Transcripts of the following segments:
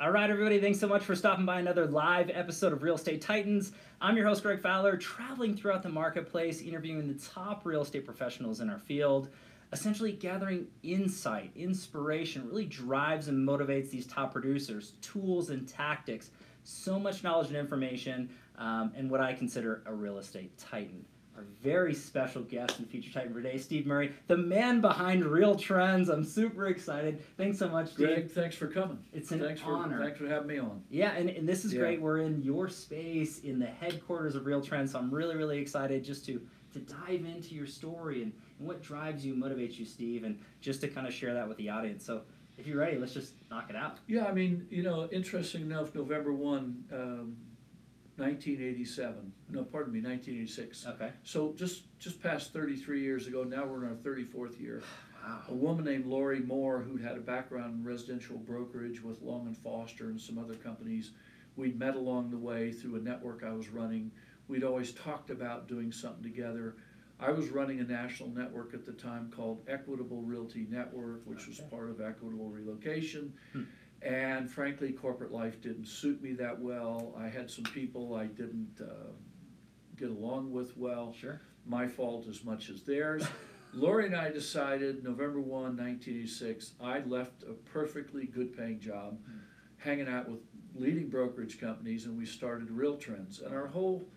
All right, everybody, thanks so much for stopping by another live episode of Real Estate Titans. I'm your host, Greg Fowler, traveling throughout the marketplace, interviewing the top real estate professionals in our field, essentially gathering insight, inspiration, really drives and motivates these top producers, tools and tactics, so much knowledge and information, um, and what I consider a real estate titan our very special guest and feature titan for today, Steve Murray, the man behind Real Trends. I'm super excited. Thanks so much, Steve. Greg, thanks for coming. It's an thanks honor. For, thanks for having me on. Yeah, and, and this is Yeah. great. We're in your space in the headquarters of Real Trends, so I'm really, really excited just to to dive into your story and, and what drives you, motivates you, Steve, and just to kind of share that with the audience. So if you're ready, let's just knock it out. Yeah, I mean, you know, interesting enough, November 1, um, 1987. No, pardon me, 1986. Okay. So just just past 33 years ago, now we're in our 34th year. Wow. A woman named Laurie Moore, who'd had a background in residential brokerage with Long and Foster and some other companies, we'd met along the way through a network I was running. We'd always talked about doing something together. I was running a national network at the time called Equitable Realty Network, which was Okay. part of Equitable Relocation. Hmm. And frankly, corporate life didn't suit me that well. I had some people I didn't uh, get along with well Sure. my fault as much as theirs. Laurie and I decided November 1, 1986, I left a perfectly good paying job Hmm. hanging out with leading brokerage companies and we started Real Trends. And our whole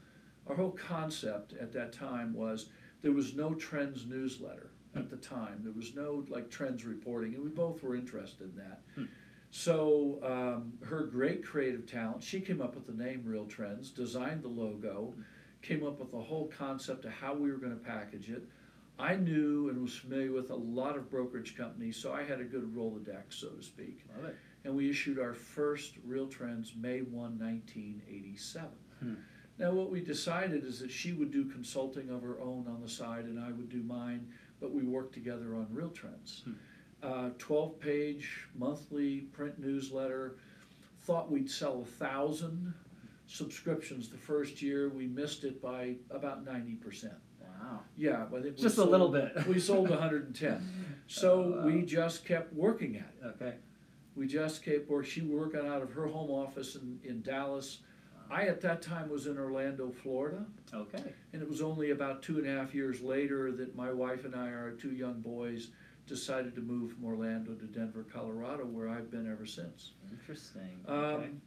our whole concept at that time was there was no trends newsletter at the time. There was no like trends reporting and we both were interested in that. Hmm. So um, her great creative talent, she came up with the name Real Trends, designed the logo, came up with the whole concept of how we were going to package it. I knew and was familiar with a lot of brokerage companies, so I had a good Rolodex, so to speak. Love it. And we issued our first Real Trends May 1, 1987. Hmm. Now, what we decided is that she would do consulting of her own on the side and I would do mine, but we worked together on Real Trends. Hmm. Uh, 12 page monthly print newsletter. Thought we'd sell a thousand subscriptions the first year. We missed it by about 90%. Wow. Yeah, I think we Just a little bit. we sold 110. So Oh, we just kept working at it. Okay. We just kept working. She working out of her home office in, in Dallas. I at that time was in Orlando, Florida, Okay. and it was only about two and a half years later that my wife and I, our two young boys, decided to move from Orlando to Denver, Colorado, where I've been ever since. Interesting. Okay. Um,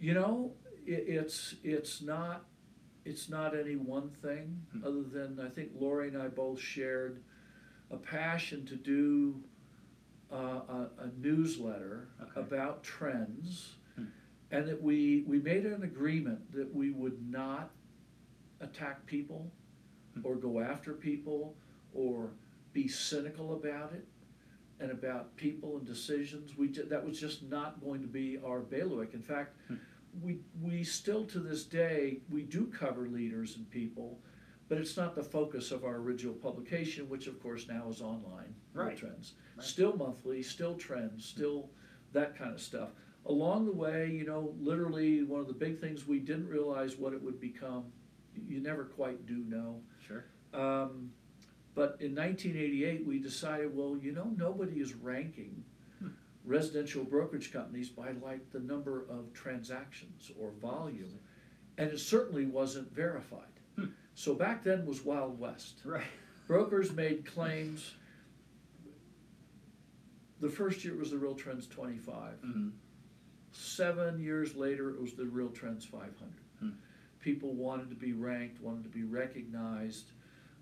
you know, it, it's it's not it's not any one thing Hmm. other than I think Laurie and I both shared a passion to do uh, a, a newsletter Okay. about trends, Hmm. and that we we made an agreement that we would not attack people Hmm. or go after people or be cynical about it and about people and decisions. We that was just not going to be our bailiwick. In fact, Hmm. we we still to this day we do cover leaders and people, but it's not the focus of our original publication, which of course now is online. Right. Trends, Right. still monthly, still trends, still that kind of stuff. Along the way, you know, literally one of the big things we didn't realize what it would become. You never quite do know. Sure. Um, but in 1988, we decided, well, you know, nobody is ranking residential brokerage companies by like the number of transactions or volume, and it certainly wasn't verified. Hmm. So back then was Wild West. Right. Brokers made claims. The first year was the Real Trends 25. hmm Seven years later, it was the Real Trends 500. Hmm. People wanted to be ranked, wanted to be recognized.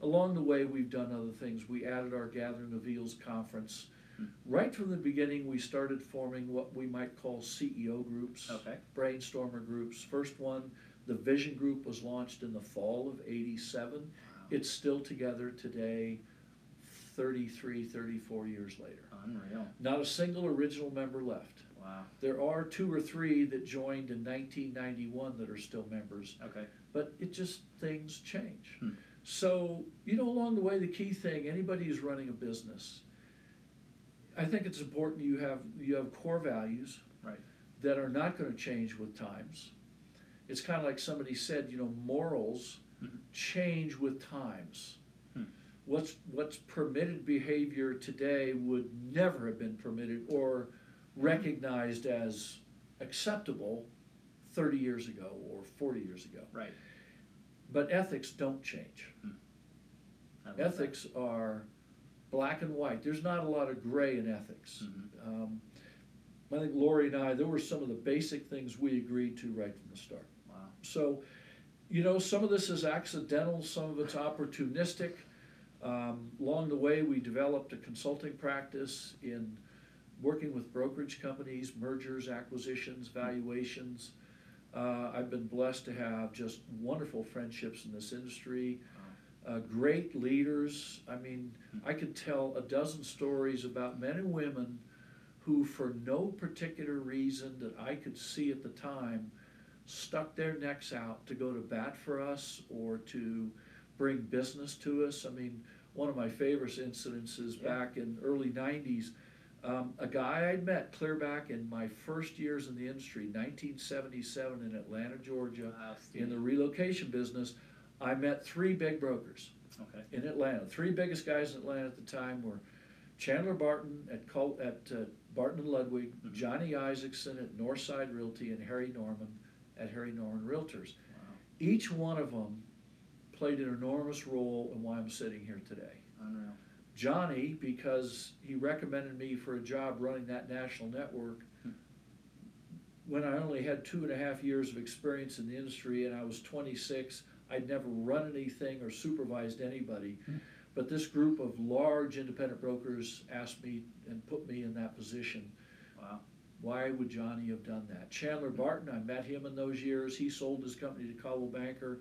Along the way, we've done other things. We added our Gathering of Eagles conference. Right from the beginning, we started forming what we might call CEO groups, Okay. brainstormer groups. First one, the Vision Group, was launched in the fall of 87. It's still together today, 33, 34 years later. Unreal. Not a single original member left. Wow. There are two or three that joined in 1991 that are still members, Okay. but it just things change. Hmm. So you know, along the way, the key thing anybody who's running a business, I think it's important you have you have core values Right. that are not going to change with times. It's kind of like somebody said, you know, morals Mhm. change with times. Hmm. What's what's permitted behavior today would never have been permitted or recognized as acceptable thirty years ago or forty years ago. Right. But ethics don't change. I love that. Ethics are black and white. There's not a lot of gray in ethics. Mhm. Um, I think Laurie and I, there were some of the basic things we agreed to right from the start. Wow. So, you know, some of this is accidental, some of it's opportunistic. Um, along the way, we developed a consulting practice in working with brokerage companies, mergers, acquisitions, valuations. Uh, I've been blessed to have just wonderful friendships in this industry, uh, great leaders. I mean, I could tell a dozen stories about men and women who, for no particular reason that I could see at the time, stuck their necks out to go to bat for us or to bring business to us. I mean, one of my favorite incidents is Yeah. back in early '90s. Um, a guy I'd met clear back in my first years in the industry, 1977 in Atlanta, Georgia, Wow, in the relocation business. I met three big brokers Okay. in Atlanta. Three biggest guys in Atlanta at the time were Chandler Barton at Col- at uh, Barton and Ludwig, Mhm. Johnny Isakson at Northside Realty, and Harry Norman at Harry Norman Realtors. Wow. Each one of them played an enormous role in why I'm sitting here today. Unreal. Johnny, because he recommended me for a job running that national network Hmm. when I only had two and a half years of experience in the industry and I was 26. I'd never run anything or supervised anybody. Hmm. But this group of large independent brokers asked me and put me in that position. Wow. Why would Johnny have done that? Chandler Barton, I met him in those years. He sold his company to Coldwell Banker.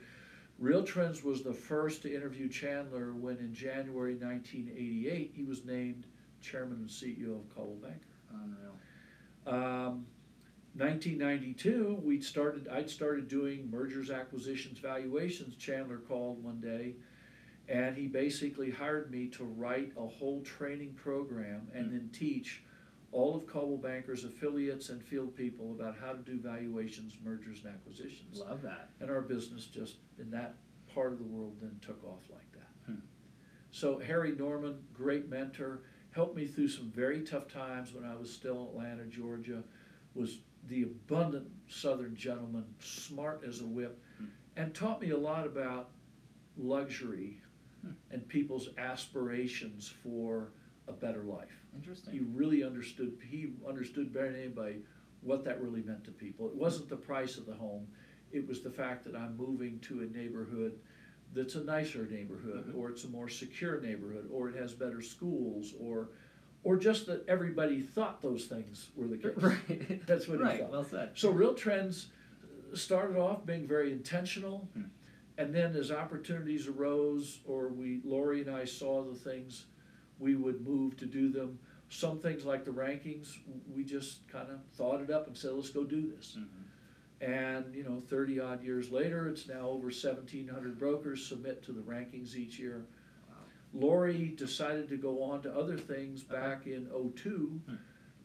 Real Trends was the first to interview Chandler when in January 1988 he was named chairman and CEO of Coldwell Banker. Unreal. Um, 1992, we'd started. I'd started doing mergers, acquisitions, valuations. Chandler called one day, and he basically hired me to write a whole training program and then teach all of Coldwell Banker's affiliates and field people about how to do valuations, mergers, and acquisitions. Love that. And our business just in that part of the world then took off like that. Hmm. So Harry Norman, great mentor, helped me through some very tough times when I was still in Atlanta, Georgia, was the abundant southern gentleman, smart as a whip, Hmm. and taught me a lot about luxury Hmm. and people's aspirations for a better life. He really understood, he understood better than anybody what that really meant to people. It wasn't the price of the home, it was the fact that I'm moving to a neighborhood that's a nicer neighborhood, Mhm. or it's a more secure neighborhood, or it has better schools, or, or just that everybody thought those things were the case. Right. That's what he right. thought. Well said. So Real Trends started off being very intentional, Hmm. and then as opportunities arose, or we, Laurie and I saw the things, we would move to do them. Some things like the rankings, we just kind of thought it up and said, let's go do this. Mhm. And, you know, thirty odd years later, it's now over seventeen hundred brokers submit to the rankings each year. Laurie decided to go on to other things back in '02, Hmm.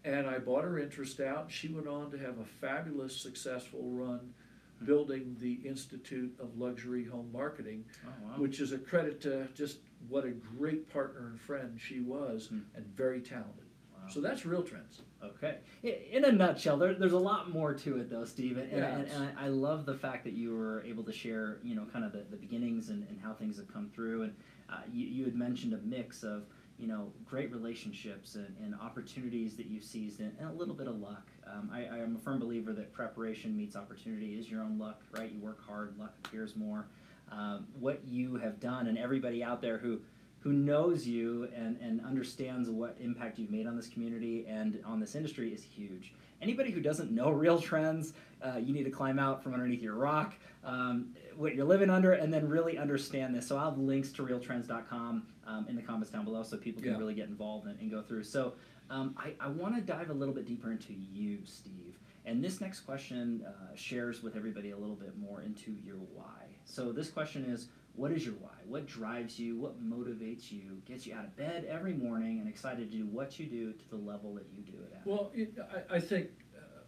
and I bought her interest out. She went on to have a fabulous, successful run Hmm. building the Institute of Luxury Home Marketing, Oh, wow. which is a credit to just what a great partner and friend she was, Hmm. and very talented. Wow. So that's real trends. Okay. In a nutshell, there, there's a lot more to it, though, Steve. And, Yeah, and, and I I love the fact that you were able to share, you know, kind of the, the beginnings and, and how things have come through. And uh, you, you had mentioned a mix of, you know, great relationships and, and opportunities that you've seized and, and a little bit of luck. Um, I, I am a firm believer that preparation meets opportunity is your own luck, right? You work hard, luck appears more. Um, what you have done, and everybody out there who who knows you and, and understands what impact you've made on this community and on this industry is huge. Anybody who doesn't know real trends, uh, you need to climb out from underneath your rock, um, what you're living under, and then really understand this. So I'll have links to realtrends.com um, in the comments down below so people can Yeah. really get involved and, and go through. So um, I, I want to dive a little bit deeper into you, Steve. And this next question uh, shares with everybody a little bit more into your why. So this question is, what is your why? What drives you? What motivates you? Gets you out of bed every morning and excited to do what you do to the level that you do it at? Well, it, I, I think uh,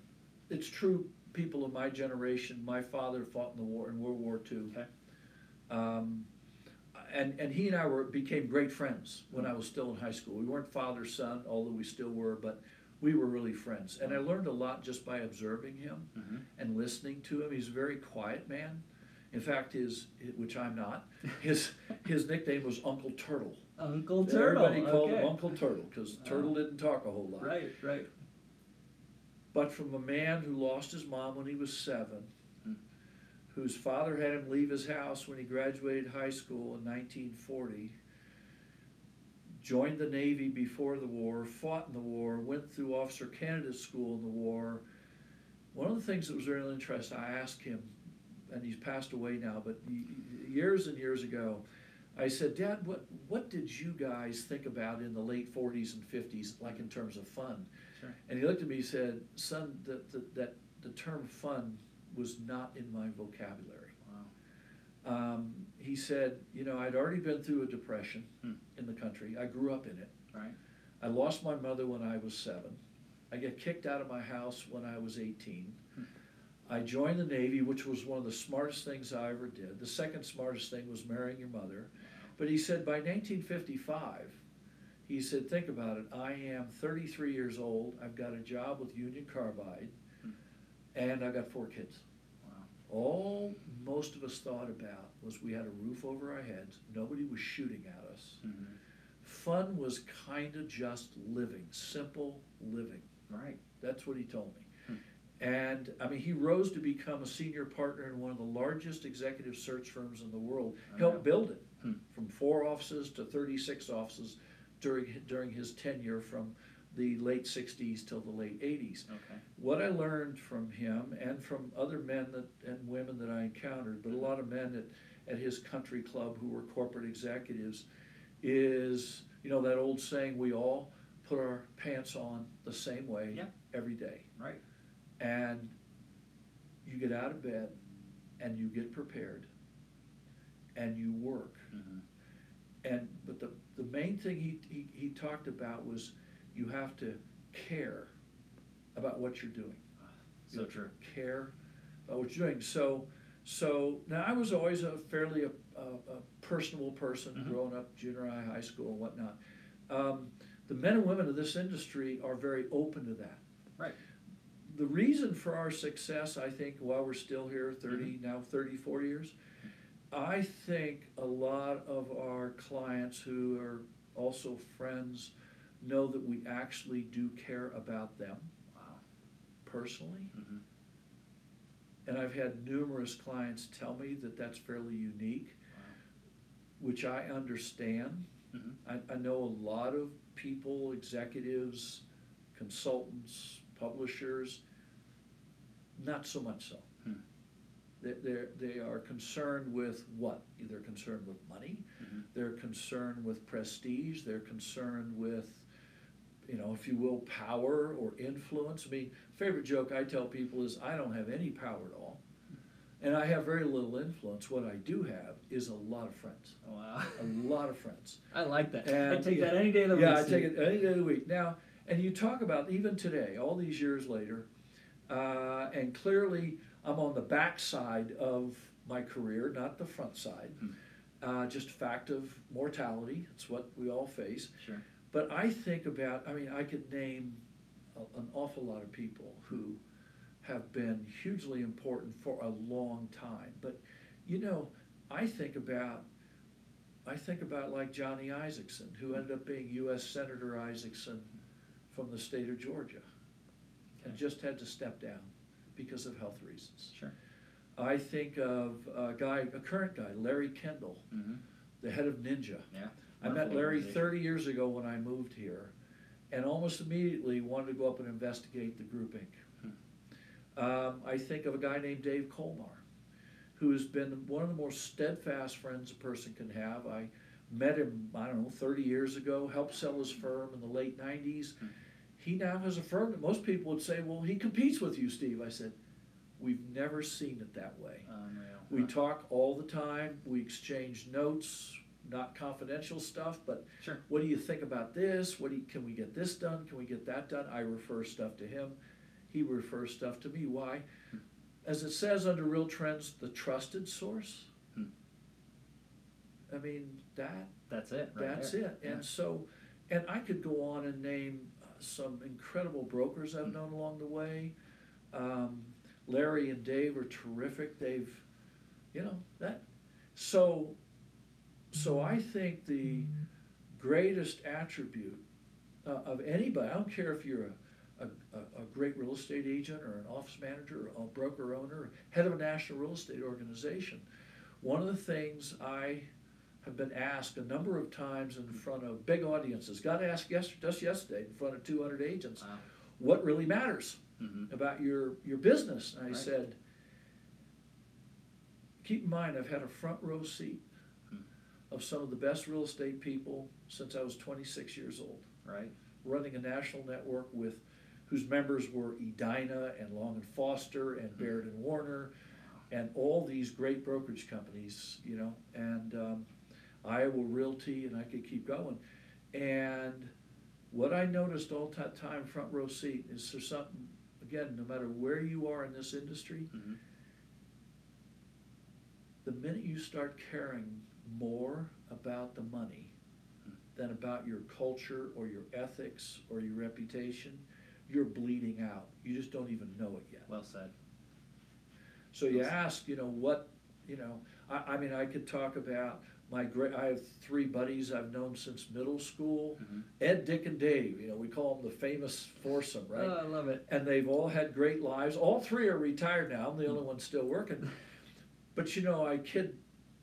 it's true. People of my generation, my father fought in the war in World War II, Okay. um, and and he and I were became great friends when I was still in high school. We weren't father son, although we still were, but we were really friends. And I learned a lot just by observing him Mm-hmm. and listening to him. He's a very quiet man. In fact, his, which I'm not, his, his nickname was Uncle Turtle. Uncle Turtle. Everybody called him. Uncle Turtle because Turtle didn't talk a whole lot. Right, right. But from a man who lost his mom when he was seven, Hmm. whose father had him leave his house when he graduated high school in 1940, joined the Navy before the war, fought in the war, went through officer candidate school in the war. One of the things that was really interesting, I asked him, and he's passed away now, but years and years ago, I said, Dad, what, what did you guys think about in the late 40s and 50s, like in terms of fun? Sure. And he looked at me and said, Son, that, that, that the term fun was not in my vocabulary. Wow. Um, he said, You know, I'd already been through a depression Hmm. in the country, I grew up in it. Right. I lost my mother when I was seven. I get kicked out of my house when I was 18. Hmm. I joined the Navy, which was one of the smartest things I ever did. The second smartest thing was marrying your mother. But he said by 1955, he said, think about it. I am 33 years old. I've got a job with Union Carbide, and I've got four kids. Wow. All most of us thought about was we had a roof over our heads. Nobody was shooting at us. Mm-hmm. Fun was kind of just living, simple living. Right. That's what he told me. Hmm. And I mean, he rose to become a senior partner in one of the largest executive search firms in the world. Oh, Helped yeah. build it Hmm. from four offices to 36 offices during, during his tenure from the late 60s till the late 80s. Okay. What I learned from him and from other men that, and women that I encountered, but a lot of men at, at his country club who were corporate executives, is, you know, that old saying, we all put our pants on the same way Yeah. every day. Right. And you get out of bed and you get prepared and you work. Mm-hmm. And, but the, the main thing he, he, he talked about was you have to care about what you're doing. You So have to true. Care about what you're doing. So, so now I was always a fairly a, a, a personable person Mhm. growing up, junior high, high school, and whatnot. Um, the men and women of this industry are very open to that. The reason for our success, I think, while we're still here, 30 now 34 years, I think a lot of our clients who are also friends know that we actually do care about them Wow. personally. Mm-hmm. And I've had numerous clients tell me that that's fairly unique, which I understand. Mm-hmm. I, I know a lot of people, executives, consultants, publishers, not so much so. Hmm. They, they're, they are concerned with what? They're concerned with money, Mm-hmm. they're concerned with prestige, they're concerned with, you know, if you will, power or influence. I mean, favorite joke I tell people is I don't have any power at all. And I have very little influence. What I do have is a lot of friends. Wow. A lot of friends. I like that. I And, take that any day of the Yeah, week. I take it any day of the week. Now, and you talk about even today, all these years later, uh, and clearly I'm on the back side of my career, not the front side. Hmm. Uh, just fact of mortality. It's what we all face. Sure. But I think about, I mean, I could name a, an awful lot of people who have been hugely important for a long time. But, you know, I think about, I think about like Johnny Isakson, who ended up being U.S. Senator Isakson from the state of Georgia, and just had to step down because of health reasons. Sure. I think of a guy, a current guy, Larry Kendall, Mm-hmm. the head of Ninja. Yeah. I met Larry thirty years ago when I moved here, and almost immediately wanted to go up and investigate the Group Inc. Hmm. Um, I think of a guy named Dave Colmar, who has been one of the most steadfast friends a person can have. I met him, I don't know, thirty years ago, helped sell his firm in the late nineties. Hmm. He now has a firm that most people would say, well, he competes with you, Steve. I said, we've never seen it that way. Unreal. We talk all the time, we exchange notes, not confidential stuff, but Sure. what do you think about this? What do you, can we get this done? Can we get that done? I refer stuff to him. He refers stuff to me. Why? Hmm. As it says under Real Trends, the trusted source. Hmm. I mean, that, That's it. Right that's there. it. Yeah. And so, and I could go on and name some incredible brokers I've known along the way. Um, Larry and Dave are terrific. They've, you know, that. So, so I think the greatest attribute uh, of anybody, I don't care if you're a, a, a great real estate agent or an office manager or a broker owner, head of a national real estate organization. One of the things I have been asked a number of times in front of big audiences, got asked yesterday, just yesterday in front of 200 agents, Wow. what really matters Mhm. about your, your business? And I Right. said, keep in mind, I've had a front row seat Hmm. of some of the best real estate people since I was 26 years old Right. running a national network with whose members were Edina and Long and Foster and Mm-hmm. Baird and Warner and all these great brokerage companies, you know, and um, Iowa Realty, and I could keep going. And what I noticed all that time, front row seat, is there's something, again, no matter where you are in this industry, Mhm. the minute you start caring more about the money than about your culture or your ethics or your reputation, you're bleeding out. You just don't even know it yet. Well said. So you ask, you know, what, you know, I, I mean, I could talk about my great, I have three buddies I've known since middle school. Mhm. Ed, Dick, and Dave, you know, we call them the famous foursome, right? Oh, I love it. and they've all had great lives. All three are retired now. I'm the only one still working. But you know, I kid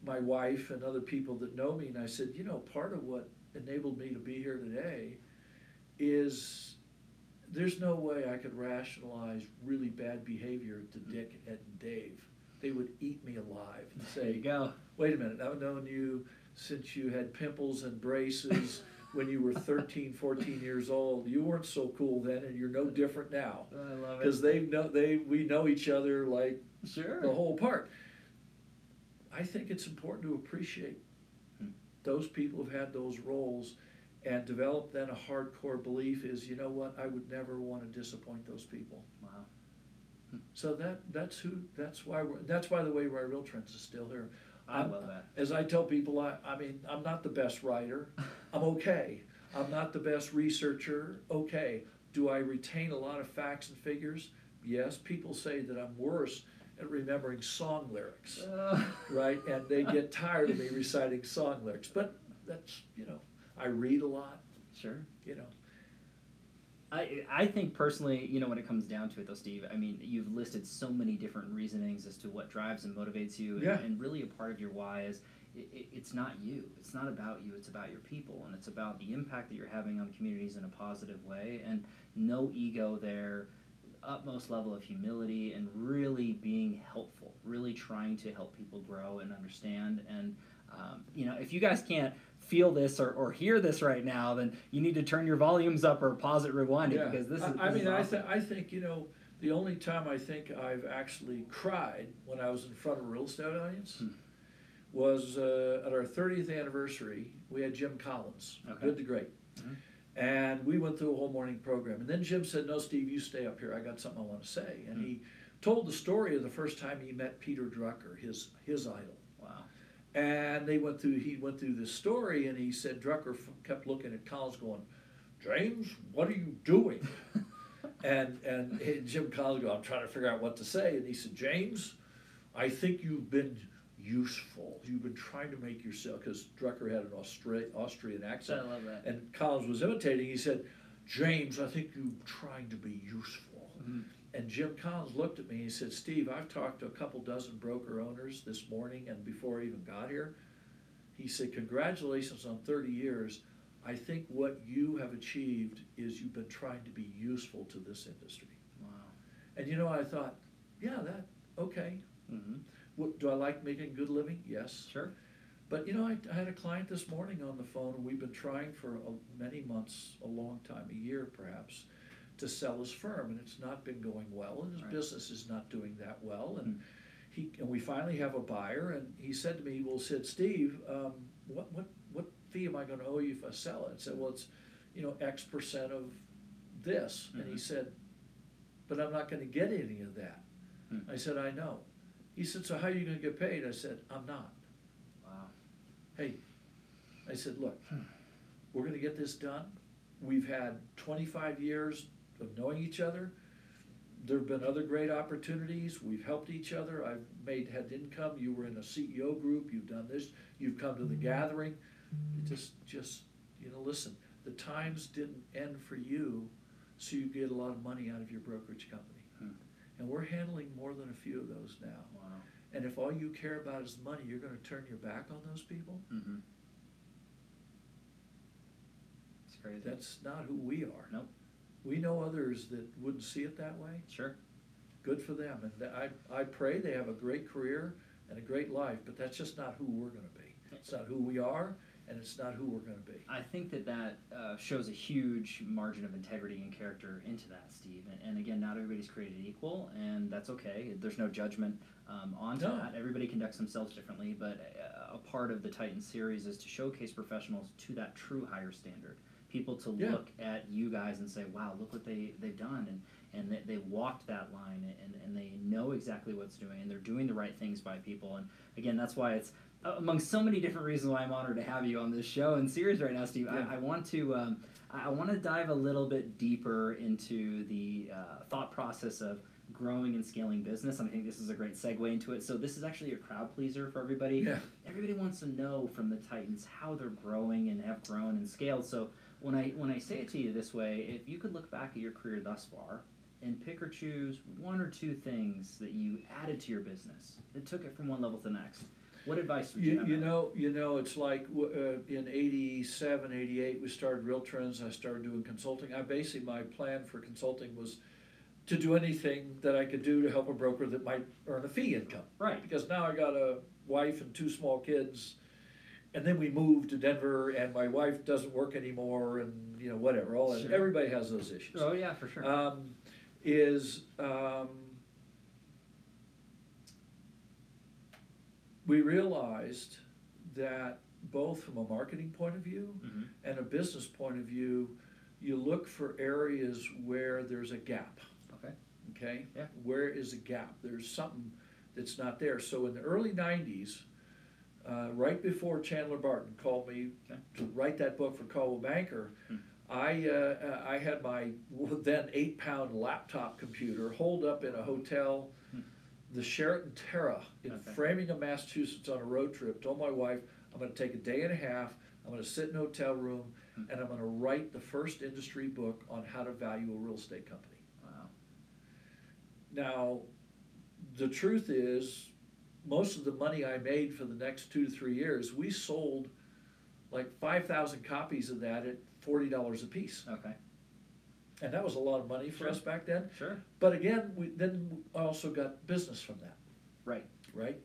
my wife and other people that know me, and I said, you know, part of what enabled me to be here today is there's no way I could rationalize really bad behavior to Dick, Ed, and Dave. They would eat me alive and There you say, go. Wait a minute, I've known you since you had pimples and braces when you were 13, 14 years old. You weren't so cool then, and you're no different now. I love it. Because they know they we know each other like Sure. the whole part. I think it's important to appreciate Hmm. those people who've had those roles and develop then a hardcore belief is, you know what, I would never want to disappoint those people. Wow. So that that's who that's why we're, that's why the way Rye Real Trends is still here. I I'm- love that. As I tell people, I, I mean, I'm not the best writer. I'm okay. I'm not the best researcher. Okay. Do I retain a lot of facts and figures? Yes. People say that I'm worse at remembering song lyrics, right? And they get tired of me reciting song lyrics. But that's, you know, I read a lot, Sure. you know. I, I think personally, you know, when it comes down to it, though, Steve, I mean, you've listed so many different reasonings as to what drives and motivates you, and, Yeah. and really a part of your why is it, it, it's not you. It's not about you. It's about your people, and it's about the impact that you're having on communities in a positive way, and no ego there, utmost level of humility, and really being helpful, really trying to help people grow and understand. And um, you know, if you guys can't feel this or, or hear this right now, then you need to turn your volumes up or pause it, rewind it, Yeah. because this is. I, I this is mean, I, awesome. th- I think, you know, the only time I think I've actually cried when I was in front of a real estate audience Hmm. was uh, at our 30th anniversary. We had Jim Collins, Okay. Good to Great. Mhm. And we went through a whole morning program. And then Jim said, No, Steve, you stay up here. I got something I want to say. And Hmm. he told the story of the first time he met Peter Drucker, his, his idol. And they went through, he went through this story and he said, Drucker f- kept looking at Collins going, James, what are you doing? and, and he- Jim Collins go, I'm trying to figure out what to say. And he said, James, I think you've been useful. You've been trying to make yourself, because Drucker had an Austra- Austrian I accent. love that. And Collins was imitating. He said, James, I think you're trying to be useful. Mhm. And Jim Collins looked at me and he said, Steve, I've talked to a couple dozen broker owners this morning and before I even got here. He said, Congratulations on 30 years. I think what you have achieved is you've been trying to be useful to this industry. Wow. And you know, I thought, yeah, that, okay. Mm-hmm. What, do I like making a good living? Yes. Sure. But you know, I, I had a client this morning on the phone, and we've been trying for a, many months, a long time, a year perhaps, to sell his firm, and it's not been going well, and his Right. business is not doing that well, and Hmm. he and we finally have a buyer, and he said to me, "Well, said Steve, um, what what what fee am I going to owe you if I sell it?" I said, "Well, it's you know X percent of this," and he Mhm. said, "But I'm not going to get any of that." Hmm. I said, "I know." He said, "So how are you going to get paid?" I said, "I'm not." Wow. hey, I said, look, we're gonna get this done. we've had twenty-five years of knowing each other. There've been other great opportunities, we've helped each other, I've made, had income, you were in a CEO group, you've done this, you've come to the gathering. It just, just, you know, listen, the times didn't end for you, so you get a lot of money out of your brokerage company. Hmm. And we're handling more than a few of those now. Wow. And if all you care about is money, you're gonna turn your back on those people? Mm-hmm. That's not who we are. Nope. We know others that wouldn't see it that way. Sure. Good for them. And I, I pray they have a great career and a great life, but that's just not who we're gonna be. It's not who we are, and it's not who we're gonna be. I think that that uh, shows a huge margin of integrity and character into that, Steve. And, and again, not everybody's created equal, and that's okay. There's no judgment um, onto No. that. Everybody conducts themselves differently, but uh, a part of the Titan series is to showcase professionals to that true higher standard. People to Yeah. look at you guys and say, "Wow, look what they they've done," and and they, they walked that line, and, and they know exactly what's doing, and they're doing the right things by people. And again, that's why it's uh, among so many different reasons why I'm honored to have you on this show and series right now, Steve. Yeah. I, I want to um, I I want to dive a little bit deeper into the uh, thought process of growing and scaling business. And I think this is a great segue into it. So this is actually a crowd pleaser for everybody. Yeah. Everybody wants to know from the Titans how they're growing and have grown and scaled. So when I when I say it to you this way, if you could look back at your career thus far and pick or choose one or two things that you added to your business that took it from one level to the next, what advice would you, You, have? you know, you know, it's like, uh, in eighty-seven, eighty-eight, we started Real Trends, I started doing consulting. I basically, my plan for consulting was to do anything that I could do to help a broker that might earn a fee income. Right. Because now I got a wife and two small kids, and then we moved to Denver, and my wife doesn't work anymore, and, you know, whatever, all that, Sure. everybody has those issues. Oh yeah, for sure. Um, is, um, we realized that both from a marketing point of view hmm and a business point of view, you look for areas where there's a gap, Okay. okay? Yeah. Where is a gap? There's something that's not there. So in the early nineties, uh, right before Chandler Barton called me to write that book for Coldwell Banker, Hmm. I, uh, uh, I had my then eight pound laptop computer holed up in a hotel, Hmm. the Sheraton Tara in Okay. Framingham, Massachusetts on a road trip. Told my wife, I'm gonna take a day and a half, I'm gonna sit in a hotel room, Hmm. and I'm gonna write the first industry book on how to value a real estate company. Wow. Now, the truth is, most of the money I made for the next two to three years, we sold like five thousand copies of that at forty dollars a piece. Okay. And that was a lot of money for Sure. us back then. Sure. But again, we, then I also got business from that, Right. right?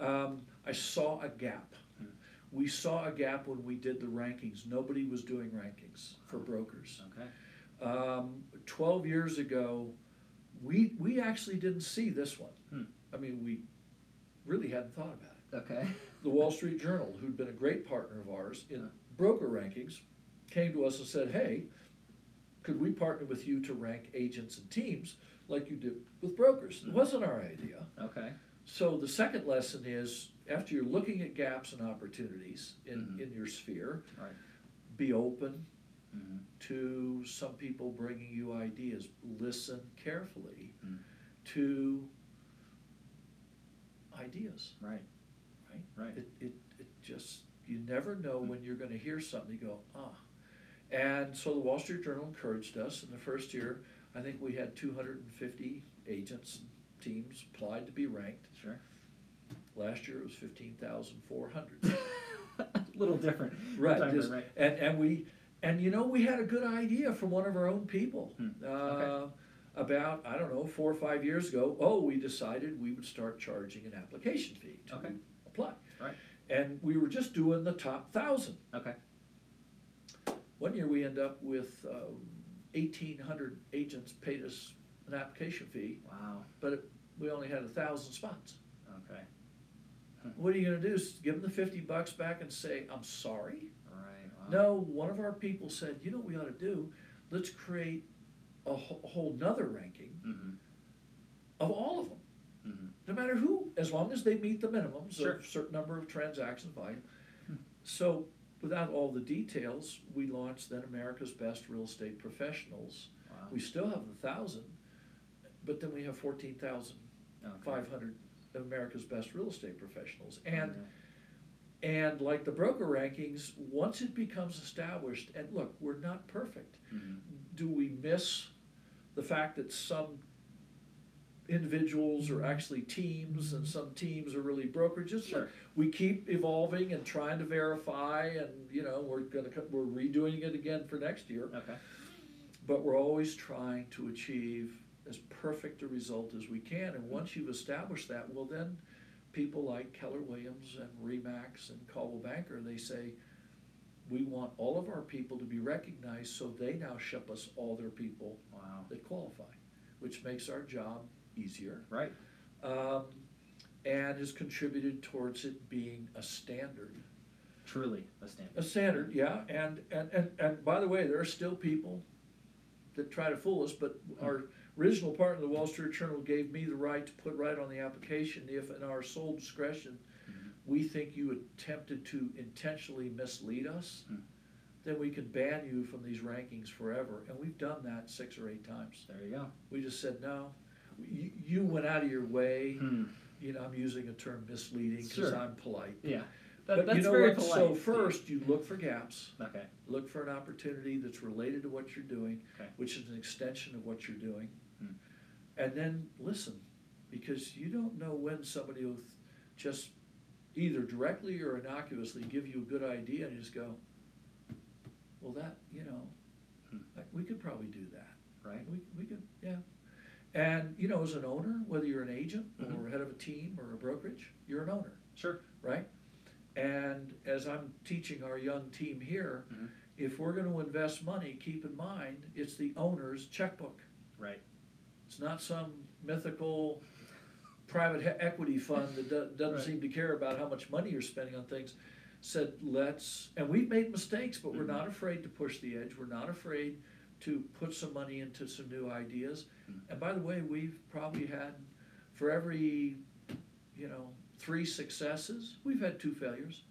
Um, I saw a gap. Hmm. We saw a gap when we did the rankings. Nobody was doing rankings for brokers. Okay. Um, twelve years ago, we, we actually didn't see this one. Hmm. I mean, we really hadn't thought about it. Okay. The Wall Street Journal, who'd been a great partner of ours in broker rankings, came to us and said, hey, could we partner with you to rank agents and teams like you did with brokers? It Mhm. wasn't our idea. Okay. So the second lesson is, after you're looking at gaps and opportunities in, Mhm. in your sphere, Right. be open hmm to some people bringing you ideas. Listen carefully Mm. to ideas, Right. right? Right. It, it, it just, you never know when you're gonna hear something, you go, ah. And so the Wall Street Journal encouraged us, in the first year, I think we had two hundred and fifty agents and teams applied to be ranked. Sure. Last year it was fifteen thousand four hundred. a little different. Right, just- right. and, and we, and you know, we had a good idea from one of our own people. Hmm, Uh, okay. About, I don't know, four or five years ago, oh, we decided we would start charging an application fee to Okay. apply. Right. And we were just doing the top thousand. Okay. One year we end up with um, eighteen hundred agents paid us an application fee, Wow. but it, we only had a thousand spots. Okay. What are you gonna do, s- give them the fifty bucks back and say, I'm sorry? Right. Wow. No, one of our people said, you know what we ought to do? Let's create a whole, nother ranking Mm-hmm. of all of them, Mm-hmm. no matter who, as long as they meet the minimums Sure. of certain number of transactions volume. Hmm. So without all the details, we launched then America's Best Real Estate Professionals. Wow. We still have the thousand, but then we have fourteen thousand five hundred Okay. America's Best Real Estate Professionals. And Unreal. and like the broker rankings, once it becomes established, and look, we're not perfect. Mhm. Do we miss the fact that some individuals are actually teams and some teams are really brokerages? Sure. We keep evolving and trying to verify and, you know, we're gonna, we're redoing it again for next year. Okay. But we're always trying to achieve as perfect a result as we can, and once you've established that, well then, people like Keller Williams and Remax and Coldwell Banker, they say, we want all of our people to be recognized, so they now ship us all their people Wow. that qualify, which makes our job easier, Right. um, and has contributed towards it being a standard. Truly a standard. A standard, yeah, and, and, and, and by the way, there are still people that try to fool us, but our original partner, the Wall Street Journal, gave me the right to put right on the application, if in our sole discretion. We think you attempted to intentionally mislead us, Hmm. then we can ban you from these rankings forever, and we've done that six or eight times. There you go. We just said, no, you, you went out of your way, Hmm. you know, I'm using a term misleading, cause Sure. I'm polite. Yeah. That, But that's you know very what, polite. so first, you look for gaps. Okay. look for an opportunity that's related to what you're doing, Okay. which is an extension of what you're doing. Hmm. And then listen, because you don't know when somebody will just either directly or innocuously give you a good idea and you just go, well, that, you know, Hmm. like, we could probably do that. Right. We, we could, yeah. And, you know, as an owner, whether you're an agent or Mhm. head of a team or a brokerage, you're an owner, Sure. right? And as I'm teaching our young team here, Mhm. if we're gonna invest money, keep in mind, it's the owner's checkbook. Right. It's not some mythical private he- equity fund that do- doesn't Right. seem to care about how much money you're spending on things. Said, let's, and we've made mistakes, but we're Mhm. not afraid to push the edge, we're not afraid to put some money into some new ideas. Mhm. And by the way, we've probably had, for every, you know, three successes, we've had two failures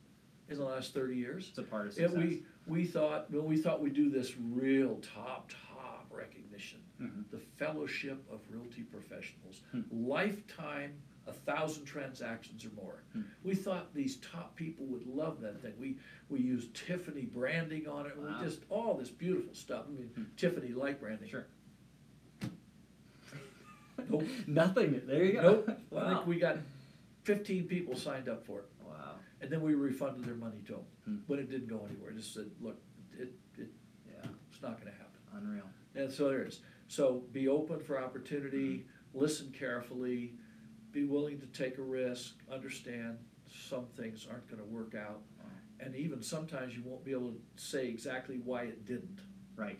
in the last thirty years. It's a part of Yeah, success. we, we thought, well, we thought we'd do this real top, top recognition, Mhm. the Fellowship of Realty Professionals, Hmm. lifetime, a thousand transactions or more. Hmm. We thought these top people would love that thing. We, we used Tiffany branding on it, we just, all this beautiful stuff. I mean, Hmm. Tiffany like branding. Sure. Nope. Nothing. There you go. Nope, I Wow. think we got fifteen people signed up for it. Wow. And then we refunded their money to them, Hmm. when it didn't go anywhere, just said, look, it, it, Yeah. it's not gonna happen. Unreal. And so there it is. So be open for opportunity, listen carefully, be willing to take a risk, understand some things aren't gonna work out. And even sometimes you won't be able to say exactly why it didn't. Right.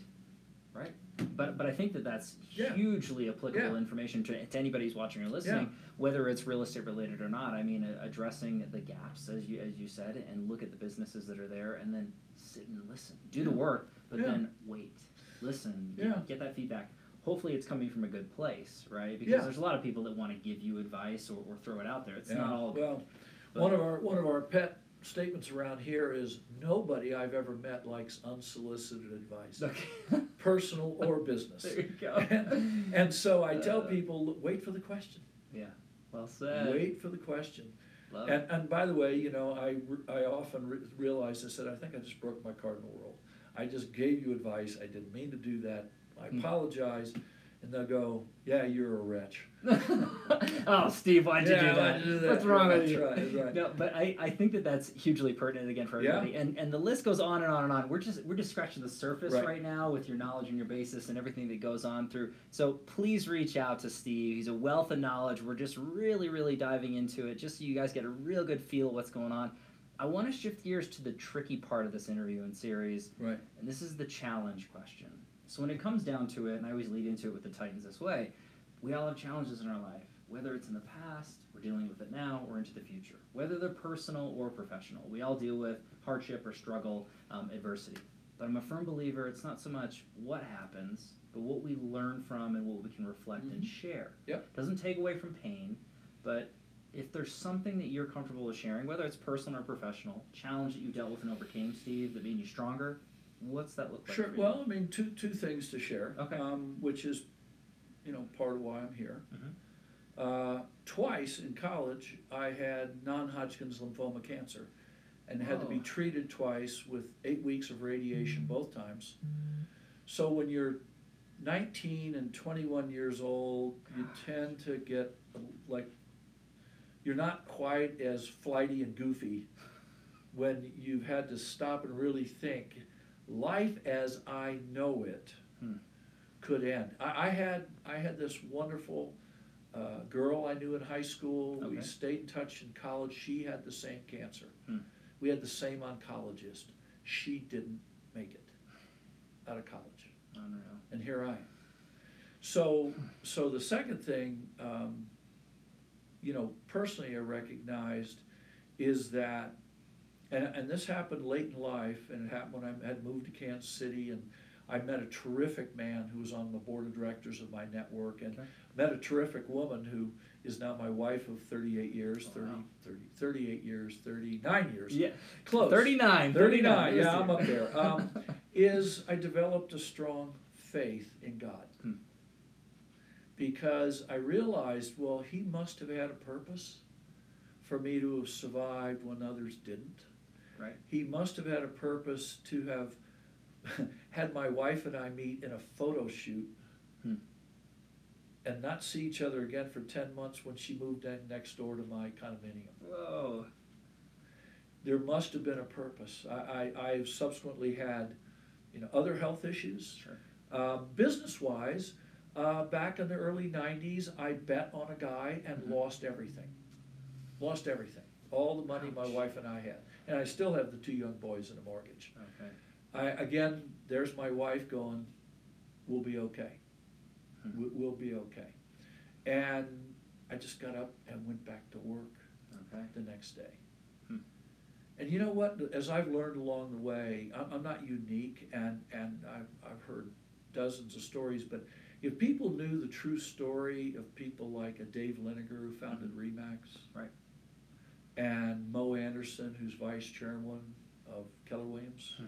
Right. But but I think that that's Yeah. hugely applicable Yeah. information to, to anybody who's watching or listening, whether it's real estate related or not. I mean, uh, addressing the gaps as you as you said, and look at the businesses that are there, and then sit and listen, do the work, but Yeah. then wait, listen, get, Yeah. get that feedback. Hopefully, it's coming from a good place, right? Because Yeah. there's a lot of people that want to give you advice or, or throw it out there. It's Yeah, not all. Well, but- one of our, one of our pet statements around here is, nobody I've ever met likes unsolicited advice, Okay. personal or business. there you go. And so I tell Uh, people, wait for the question. Yeah. Well said. Wait for the question. Love it. And, and by the way, you know, I, I often re- realize, I said, I think I just broke my cardinal rule. I just gave you advice, I didn't mean to do that, I Hmm. apologize, and they'll go, yeah, you're a wretch. oh, Steve, why'd you, Yeah, do, why'd that? you do that? What's wrong with That's you? right, that's right. No, but I, I think that that's hugely pertinent again for Yeah. everybody, and and the list goes on and on and on. We're just we're just scratching the surface Right. right. now with your knowledge and your basis and everything that goes on through. So please reach out to Steve. He's a wealth of knowledge. We're just really really diving into it, just so you guys get a real good feel of what's going on. I want to shift gears to the tricky part of this interview and series, Right. and this is the challenge question. So when it comes down to it, and I always lead into it with the Titans this way, we all have challenges in our life, whether it's in the past, we're dealing with it now, or into the future. Whether they're personal or professional, we all deal with hardship or struggle, um, adversity. But I'm a firm believer it's not so much what happens, but what we learn from and what we can reflect and Mhm. share. Yep. Doesn't take away from pain, but if there's something that you're comfortable with sharing, whether it's personal or professional, challenge that you dealt with and overcame, Steve, that made you stronger, what's that look like? Sure, for you? well, I mean, two, two things to share. Okay. Um, which is, you know, part of why I'm here. Mhm. Uh, twice in college, I had non-Hodgkin's lymphoma cancer and had to be Whoa. treated twice with eight weeks of radiation both times. So when you're nineteen and twenty-one years old, you tend to get like, you're not quite as flighty and goofy when you've had to stop and really think, life as I know it Hmm. could end. I, I had, I had this wonderful, uh, girl I knew in high school, we stayed in touch in college, she had the same cancer. Hmm. We had the same oncologist, she didn't make it out of college Unreal. and here I am. So, so the second thing, um, you know, personally I recognized is that, and, and this happened late in life, and it happened when I had moved to Kansas City, and I met a terrific man who was on the board of directors of my network, and Okay. met a terrific woman who is now my wife of thirty-eight years, Oh, 30, wow. 30 38 years, thirty-nine years. Yeah. Close. 39. 39, this yeah, I'm up there. Um, is I developed a strong faith in God. Hmm. Because I realized, well, He must have had a purpose for me to have survived when others didn't. Right. He must have had a purpose to have had my wife and I meet in a photo shoot Hmm. and not see each other again for 10 months when she moved in next door to my condominium Whoa. there must have been a purpose. I, I, I've subsequently had, you know, other health issues. Sure. Um, business wise, uh, back in the early '90s, I bet on a guy and Mhm. lost everything. Lost everything, all the money my wife and I had, and I still have the two young boys and a mortgage. Okay. I again, there's my wife going, "We'll be okay. Hmm. We, we'll be okay." And I just got up and went back to work Okay. the next day. Hmm. And you know what? As I've learned along the way, I'm, I'm not unique, and and I've I've heard dozens of stories. But if people knew the true story of people like a Dave Liniger who founded Remax, Right. And Mo Anderson, who's vice chairman of Keller Williams, Hmm.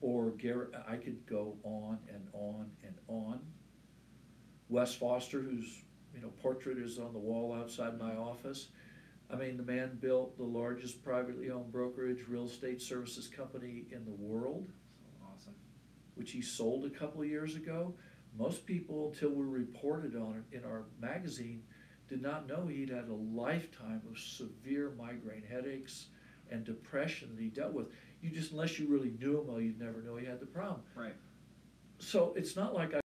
or Garrett, I could go on and on and on. Wes Foster, whose you know portrait is on the wall outside my office. I mean, the man built the largest privately owned brokerage real estate services company in the world, Awesome. which he sold a couple of years ago. Most people, until we reported on it in our magazine, did not know he'd had a lifetime of severe migraine headaches and depression that he dealt with. You just, unless you really knew him well, you'd never know he had the problem. Right. So it's not like I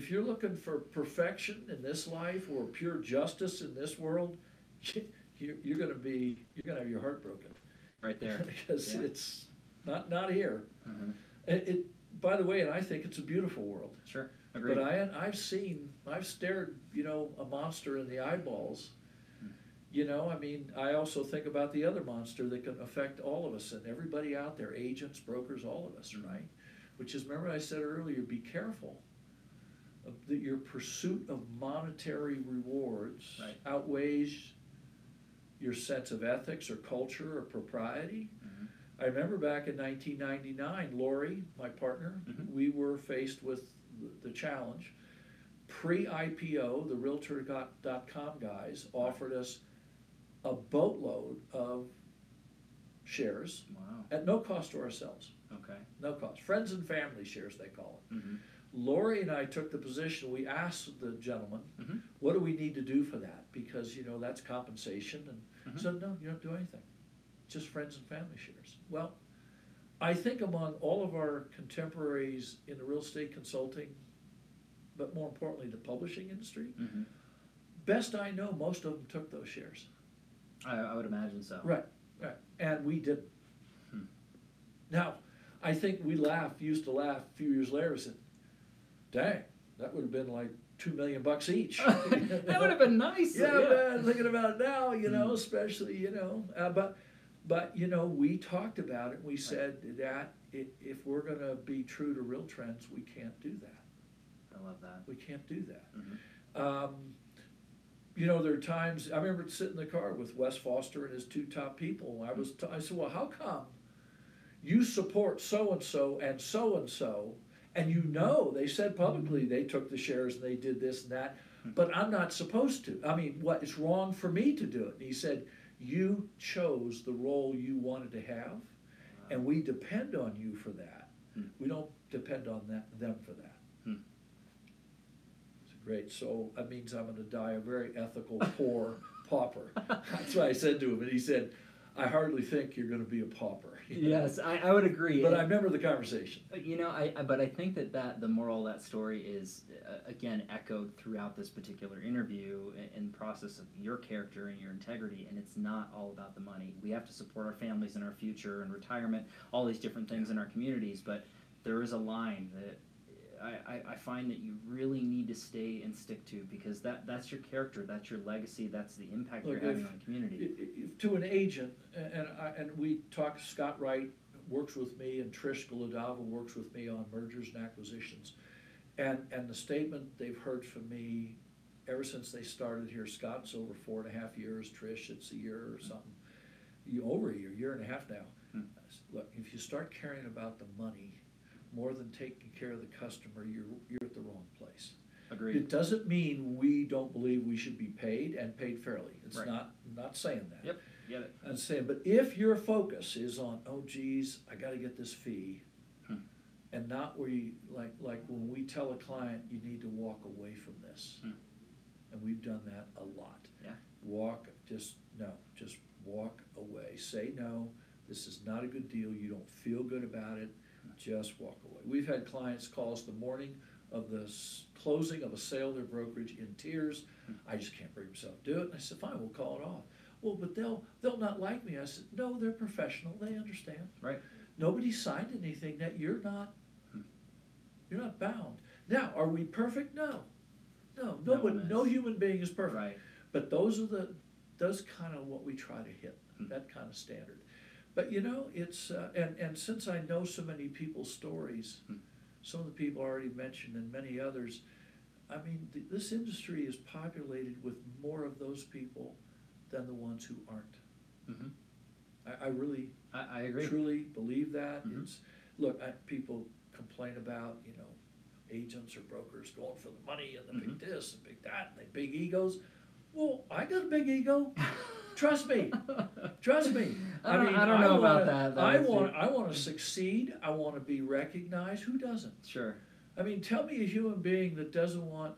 If you're looking for perfection in this life or pure justice in this world, you're, you're gonna be, you're gonna have your heart broken. Right there. Because Yeah. it's not, not here. Mhm. It, it, by the way, and I think it's a beautiful world. Sure. Agreed. But I, I've seen, I've stared, you know, a monster in the eyeballs. Hmm. You know, I mean, I also think about the other monster that can affect all of us and everybody out there, agents, brokers, all of us, Hmm. right? Which is, remember I said earlier, be careful that your pursuit of monetary rewards Right. outweighs your sense of ethics or culture or propriety. Mhm. I remember back in nineteen ninety-nine, Laurie, my partner, Mhm. we were faced with the- challenge. Pre-IPO, the Realtor.com guys offered us a boatload of shares Wow. at no cost to ourselves, Okay. no cost. Friends and family shares, they call it. Mm-hmm. Laurie and I took the position, we asked the gentleman, Mhm. what do we need to do for that? Because, you know, that's compensation, and Mhm. said, no, you don't do anything, just friends and family shares. Well, I think among all of our contemporaries in the real estate consulting, but more importantly, the publishing industry, Mm-hmm. best I know, most of them took those shares. I, I would imagine so. Right, right, and we didn't. Hmm. Now, I think we laughed, used to laugh a few years later, said, dang, that would have been like two million bucks each. that would have been nice. yeah, man, thinking about it now, you know, especially, you know, uh, but, but, you know, we talked about it, we said that i- if we're gonna be true to REAL Trends, we can't do that. I love that. We can't do that. Mhm. Um, you know, there are times, I remember sitting in the car with Wes Foster and his two top people, I was, t- I said, well, how come you support so-and-so and so-and-so, and you know, they said publicly, they took the shares and they did this and that, but I'm not supposed to. I mean, what, it's wrong for me to do it. And he said, you chose the role you wanted to have, and we depend on you for that. Hmm. We don't depend on that, them for that. Hmm. It's great, so that means I'm gonna die a very ethical, poor pauper. That's what I said to him, and he said, I hardly think you're gonna be a pauper. Yes, I, I would agree. But I remember the conversation. You know, I, I but I think that, that the moral of that story is uh, again echoed throughout this particular interview in, in the process of your character and your integrity, and it's not all about the money. We have to support our families and our future and retirement, all these different things in our communities, but there is a line that I, I, find that you really need to stay and stick to because that that's your character, that's your legacy, that's the impact Look, you're having if- on the community. I- I- To an agent, a- and I, and we talked, Scott Wright works with me and Trish Goladava works with me on mergers and acquisitions. And, and the statement they've heard from me ever since they started here, Scott's over four and a half years, Trish, it's a year or something. You, over a year, year and a half now. Hmm. Look, if you start caring about the money more than taking care of the customer, you're, you're at the wrong place. Agreed. It doesn't mean we don't believe we should be paid and paid fairly. It's Right. not, not saying that. Yep, get it. I'm saying, but if your focus is on, oh geez, I gotta get this fee, Hmm. and not where you, like, like when we tell a client, you need to walk away from this. Hmm. And we've done that a lot. Yeah. Walk, just, no, just walk away. Say no, this is not a good deal, you don't feel good about it, just walk away. We've had clients call us the morning of the s- closing of a sale of their brokerage in tears. I just can't bring myself to do it. And I said, fine, we'll call it off. Well, but they'll, they'll not like me. I said, no, they're professional, they understand. Right. Nobody signed anything that you're not, you're not bound. Now, are we perfect? No. No, No no, one no is. human being is perfect. Right. But those are the, those kind of what we try to hit, Hmm. that kind of standard. But you know, it's, uh, and, and since I know so many people's stories, Hmm. some of the people already mentioned and many others, I mean, th- this industry is populated with more of those people than the ones who aren't. hmm I, I really I, I agree. truly believe that. Mhm. It's, look, I, people complain about, you know, agents or brokers going for the money and the big Mm-hmm. this and big that and the big egos. Well, I got a big ego. Trust me. Trust me. I don't, mean, I don't know about wanna- that. though, I want, I want to succeed. I want to be recognized. Who doesn't? Sure. I mean, tell me a human being that doesn't want,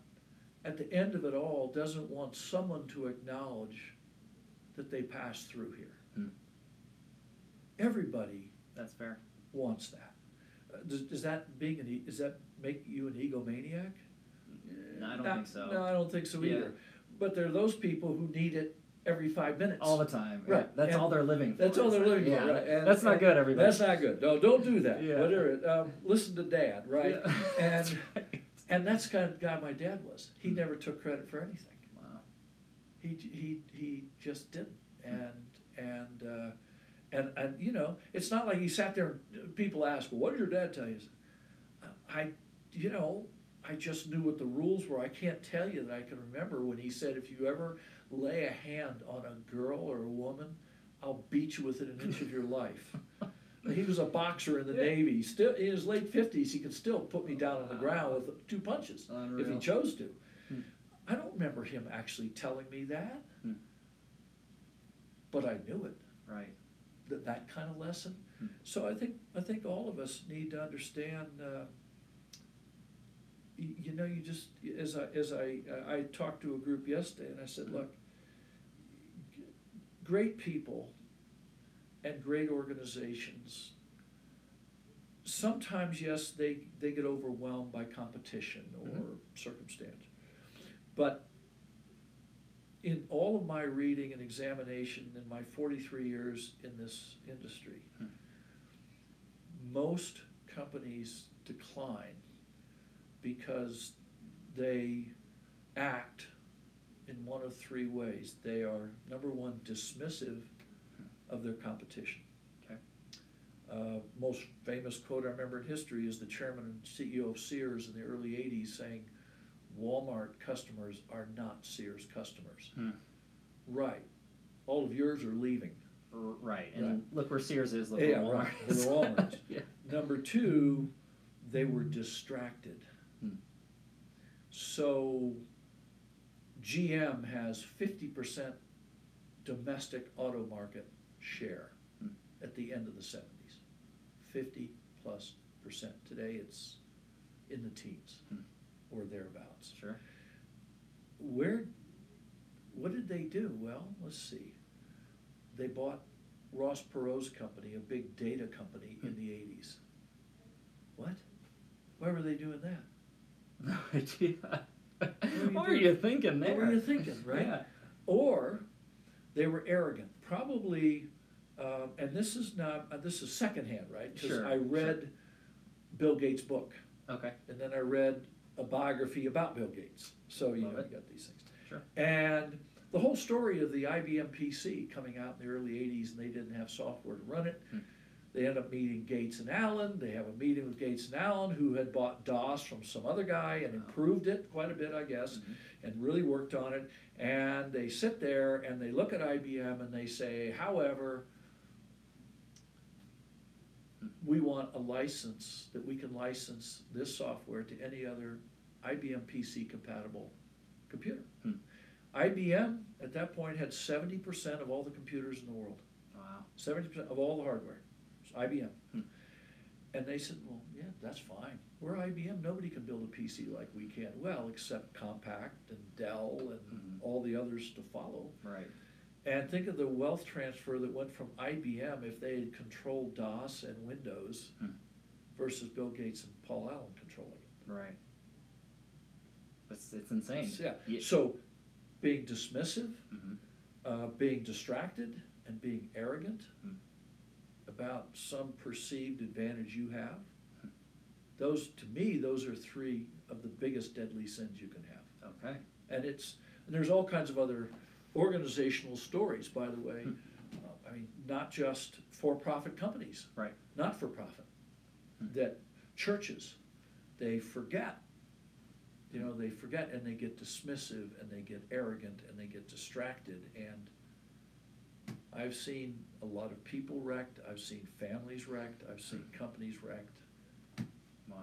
at the end of it all, doesn't want someone to acknowledge that they passed through here. Hmm. Everybody That's fair. wants that. Uh, Does, does that being an, does that make you an egomaniac? No, I don't think so. No, I don't think so Yeah. But there are those people who need it every five minutes. All the time. Right, That's and all they're living for. That's all they're living yeah, for, right? And- that's not and good, everybody. That's not good. No, don't do that. Yeah. Whatever. Um, listen to dad, right? Yeah. That's And right. and that's kind of guy my dad was. He Hmm. never took credit for anything. Wow. He he he just didn't. And and uh, and and you know, it's not like he sat there. People ask, "Well, what did your dad tell you?" I, you know, I just knew what the rules were. I can't tell you that I can remember when he said, "If you ever lay a hand on a girl or a woman, I'll beat you within an inch of your life." He was a boxer in the Yeah. Navy. Still in his late fifties, he could still put me down on the ground with two punches if he chose to. Hmm. I don't remember him actually telling me that, Hmm. but I knew it. Right. That that kind of lesson. Hmm. So I think I think all of us need to understand. Uh, you, know, you just as I as I I talked to a group yesterday, and I said, look, great people and great organizations. Sometimes, yes, they they get overwhelmed by competition or Mhm. circumstance, but in all of my reading and examination in my 43 years in this industry, Hmm. most companies decline because they act in one of three ways. They are, number one, dismissive of their competition. Okay. Uh, most famous quote I remember in history is the chairman and CEO of Sears in the early eighties saying, Walmart customers are not Sears customers. Hmm. Right, all of yours are leaving. R- Right, and Right. look where Sears is, look Yeah, where Walmart look is. Walmart. Yeah. Number two, they were distracted. Hmm. So GM has fifty percent domestic auto market share Hmm. at the end of the seventies. Fifty plus percent. Today it's in the teens Hmm. or thereabouts. Sure. Where, what did they do? Well, let's see. They bought Ross Perot's company, a big data company, in the eighties. What? Why were they doing that? No idea. What were you thinking there? What were you thinking, right? Yeah. Or they were arrogant, probably, um, and this is not, uh, this is secondhand, right? Because Sure, I read Bill Gates' book, Okay, and then I read a biography about Bill Gates. So, you Love know, it. you got these things. sure. And the whole story of the IBM PC coming out in the early 80s and they didn't have software to run it. Hmm. They end up meeting Gates and Allen. They have a meeting with Gates and Allen, who had bought DOS from some other guy and improved it quite a bit, I guess, Mhm. and really worked on it. And they sit there and they look at IBM and they say, however, we want a license that we can license this software to any other IBM PC compatible computer. Hmm. IBM at that point had seventy percent of all the computers in the world, Wow. seventy percent of all the hardware. It's IBM. Hmm. And they said, well, yeah, that's fine. We're IBM, nobody can build a PC like we can. Well, except Compaq and Dell and Mhm. all the others to follow. Right. And think of the wealth transfer that went from IBM if they had controlled DOS and Windows Hmm. versus Bill Gates and Paul Allen controlling it. Right. It's, it's insane. Yeah, Yeah. so being dismissive, Mhm. uh, being distracted, and being arrogant Hmm. About some perceived advantage you have. Those, to me, those are three of the biggest deadly sins you can have. Okay. And it's, and there's all kinds of other organizational stories, by the way. Hmm. Uh, I mean, not just for-profit companies. Right. Not for profit. Hmm. That churches, they forget. You know, they forget and they get dismissive and they get arrogant and they get distracted and I've seen a lot of people wrecked, I've seen families wrecked, I've seen companies wrecked. Wow.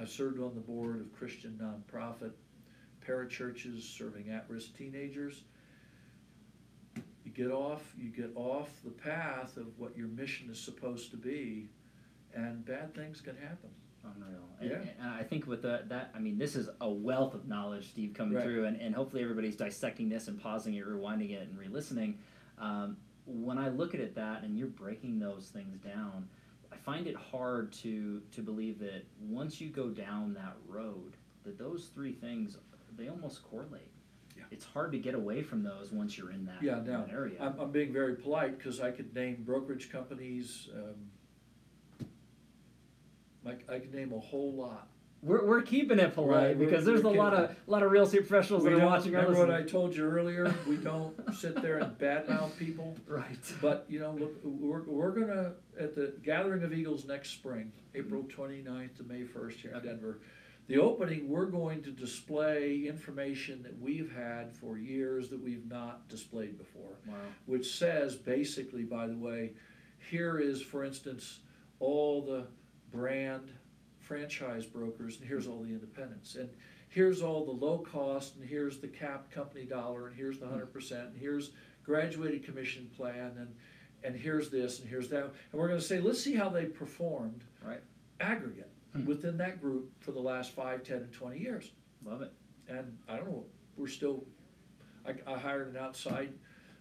I've served on the board of Christian nonprofit parachurches serving at-risk teenagers. You get off, you get off the path of what your mission is supposed to be, and bad things can happen. Unreal. And, Yeah. and I think with the, that, I mean, this is a wealth of knowledge, Steve, coming Right. through, and, and hopefully everybody's dissecting this and pausing it, rewinding it, and re-listening. Um, when I look at it that, and you're breaking those things down, I find it hard to to believe that once you go down that road, that those three things they almost correlate. Yeah. It's hard to get away from those once you're in that, Yeah, now, that area. I'm, I'm being very polite, cause I could name brokerage companies, um, like, I could name a whole lot. We're, we're keeping it polite Right, because there's a lot of lot of real estate professionals We that are watching Remember what. I told you earlier? We don't sit there and badmouth people. Right. But, you know, look, we're, we're gonna, at the Gathering of Eagles next spring, April mm-hmm. 29th to May first here in Denver, the opening, we're going to display information that we've had for years that we've not displayed before. Wow. Which says, basically, by the way, here is, for instance, all the brand franchise brokers, and here's all the independents. And here's all the low cost, and here's the capped company dollar, and here's the hundred percent, and here's graduated commission plan, and, and here's this, and here's that. And we're gonna say, let's see how they performed Right. aggregate Hmm. within that group for the last five, ten, and twenty years. Love it. And I don't know, we're still, I, I hired an outside,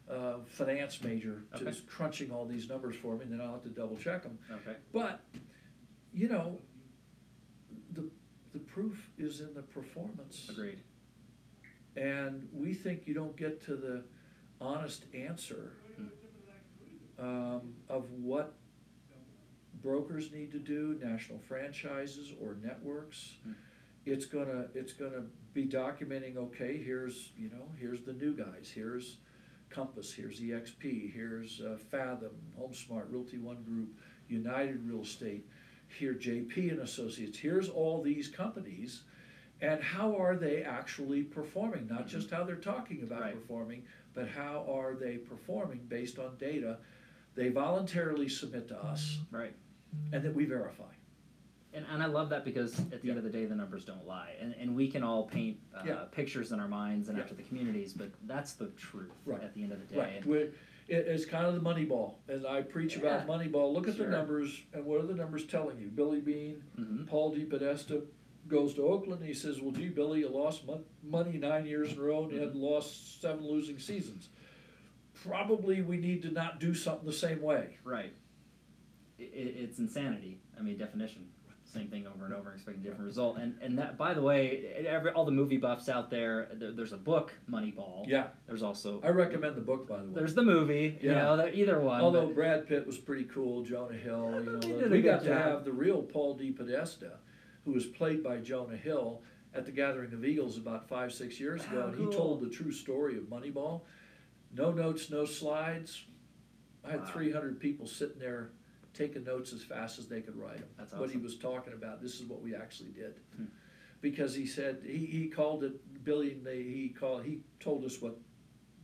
uh, finance major to Okay. crunching all these numbers for me, and then I'll have to double check them. Okay. But, you know, the, proof is in the performance. Agreed. And we think you don't get to the honest answer um, of what brokers need to do, national franchises or networks. Hmm. It's gonna, it's gonna be documenting, okay, here's, you know, here's the new guys, here's Compass, here's EXP, here's uh, Fathom, HomeSmart, Realty One Group, United Real Estate, here JP and Associates, here's all these companies, and how are they actually performing? Not just how they're talking about Right. performing, but how are they performing based on data they voluntarily submit to us Right. and that we verify. And, and I love that because at the end of the day, the numbers don't lie. And, and we can all paint uh, Yeah. pictures in our minds and Yeah. after the communities, but that's the truth Right. at the end of the day. Right, it, it's kind of the money ball, and I preach about money ball, look at the numbers, and what are the numbers telling you? Billy Beane, Mhm. Paul DePodesta goes to Oakland, and he says, well gee, Billy, you lost mon- money nine years in a row, and you Mm-hmm. had lost seven losing seasons. Probably we need to not do something the same way. Right. I i it's insanity. I mean, definition. Same thing over and over, expecting a different result. And and that, by the way, every, all the movie buffs out there, there, there's a book, Moneyball. Yeah, There's also I recommend the book, by the way. there's the movie. You Yeah. know, that either one. Although but- Brad Pitt was pretty cool, Jonah Hill, you know, we got to have the real Paul D. DePodesta, who was played by Jonah Hill at the Gathering of Eagles about five, six years ago, Wow, and he cool. told the true story of Moneyball. No notes, no slides. I had Wow. three hundred people sitting there taking notes as fast as they could write them. That's What he awesome. was talking about, this is what we actually did. Hmm. Because he said, he, he called it, Billy, they, he called, he told us what,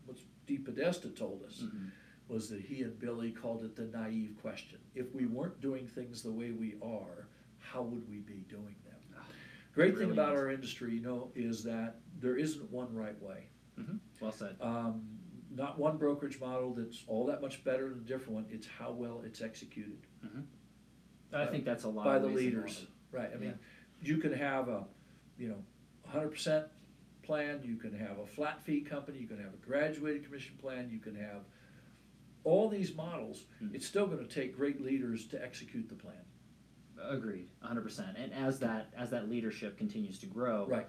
what DePodesta told us Mhm. was that he and Billy called it the naive question. If we weren't doing things the way we are, how would we be doing them? Ah, Great thing really about is. our industry, you know, is that there isn't one right way. Mhm. Well said. Um, not one brokerage model that's all that much better than a different one. It's how well it's executed I think that's a lot by of the ways involved. leaders. Right. I mean, you can have a, you know, hundred percent plan. You can have a flat fee company. You can have a graduated commission plan. You can have all these models. Hmm. It's still going to take great leaders to execute the plan. Agreed, hundred percent. And as that as that leadership continues to grow, Right.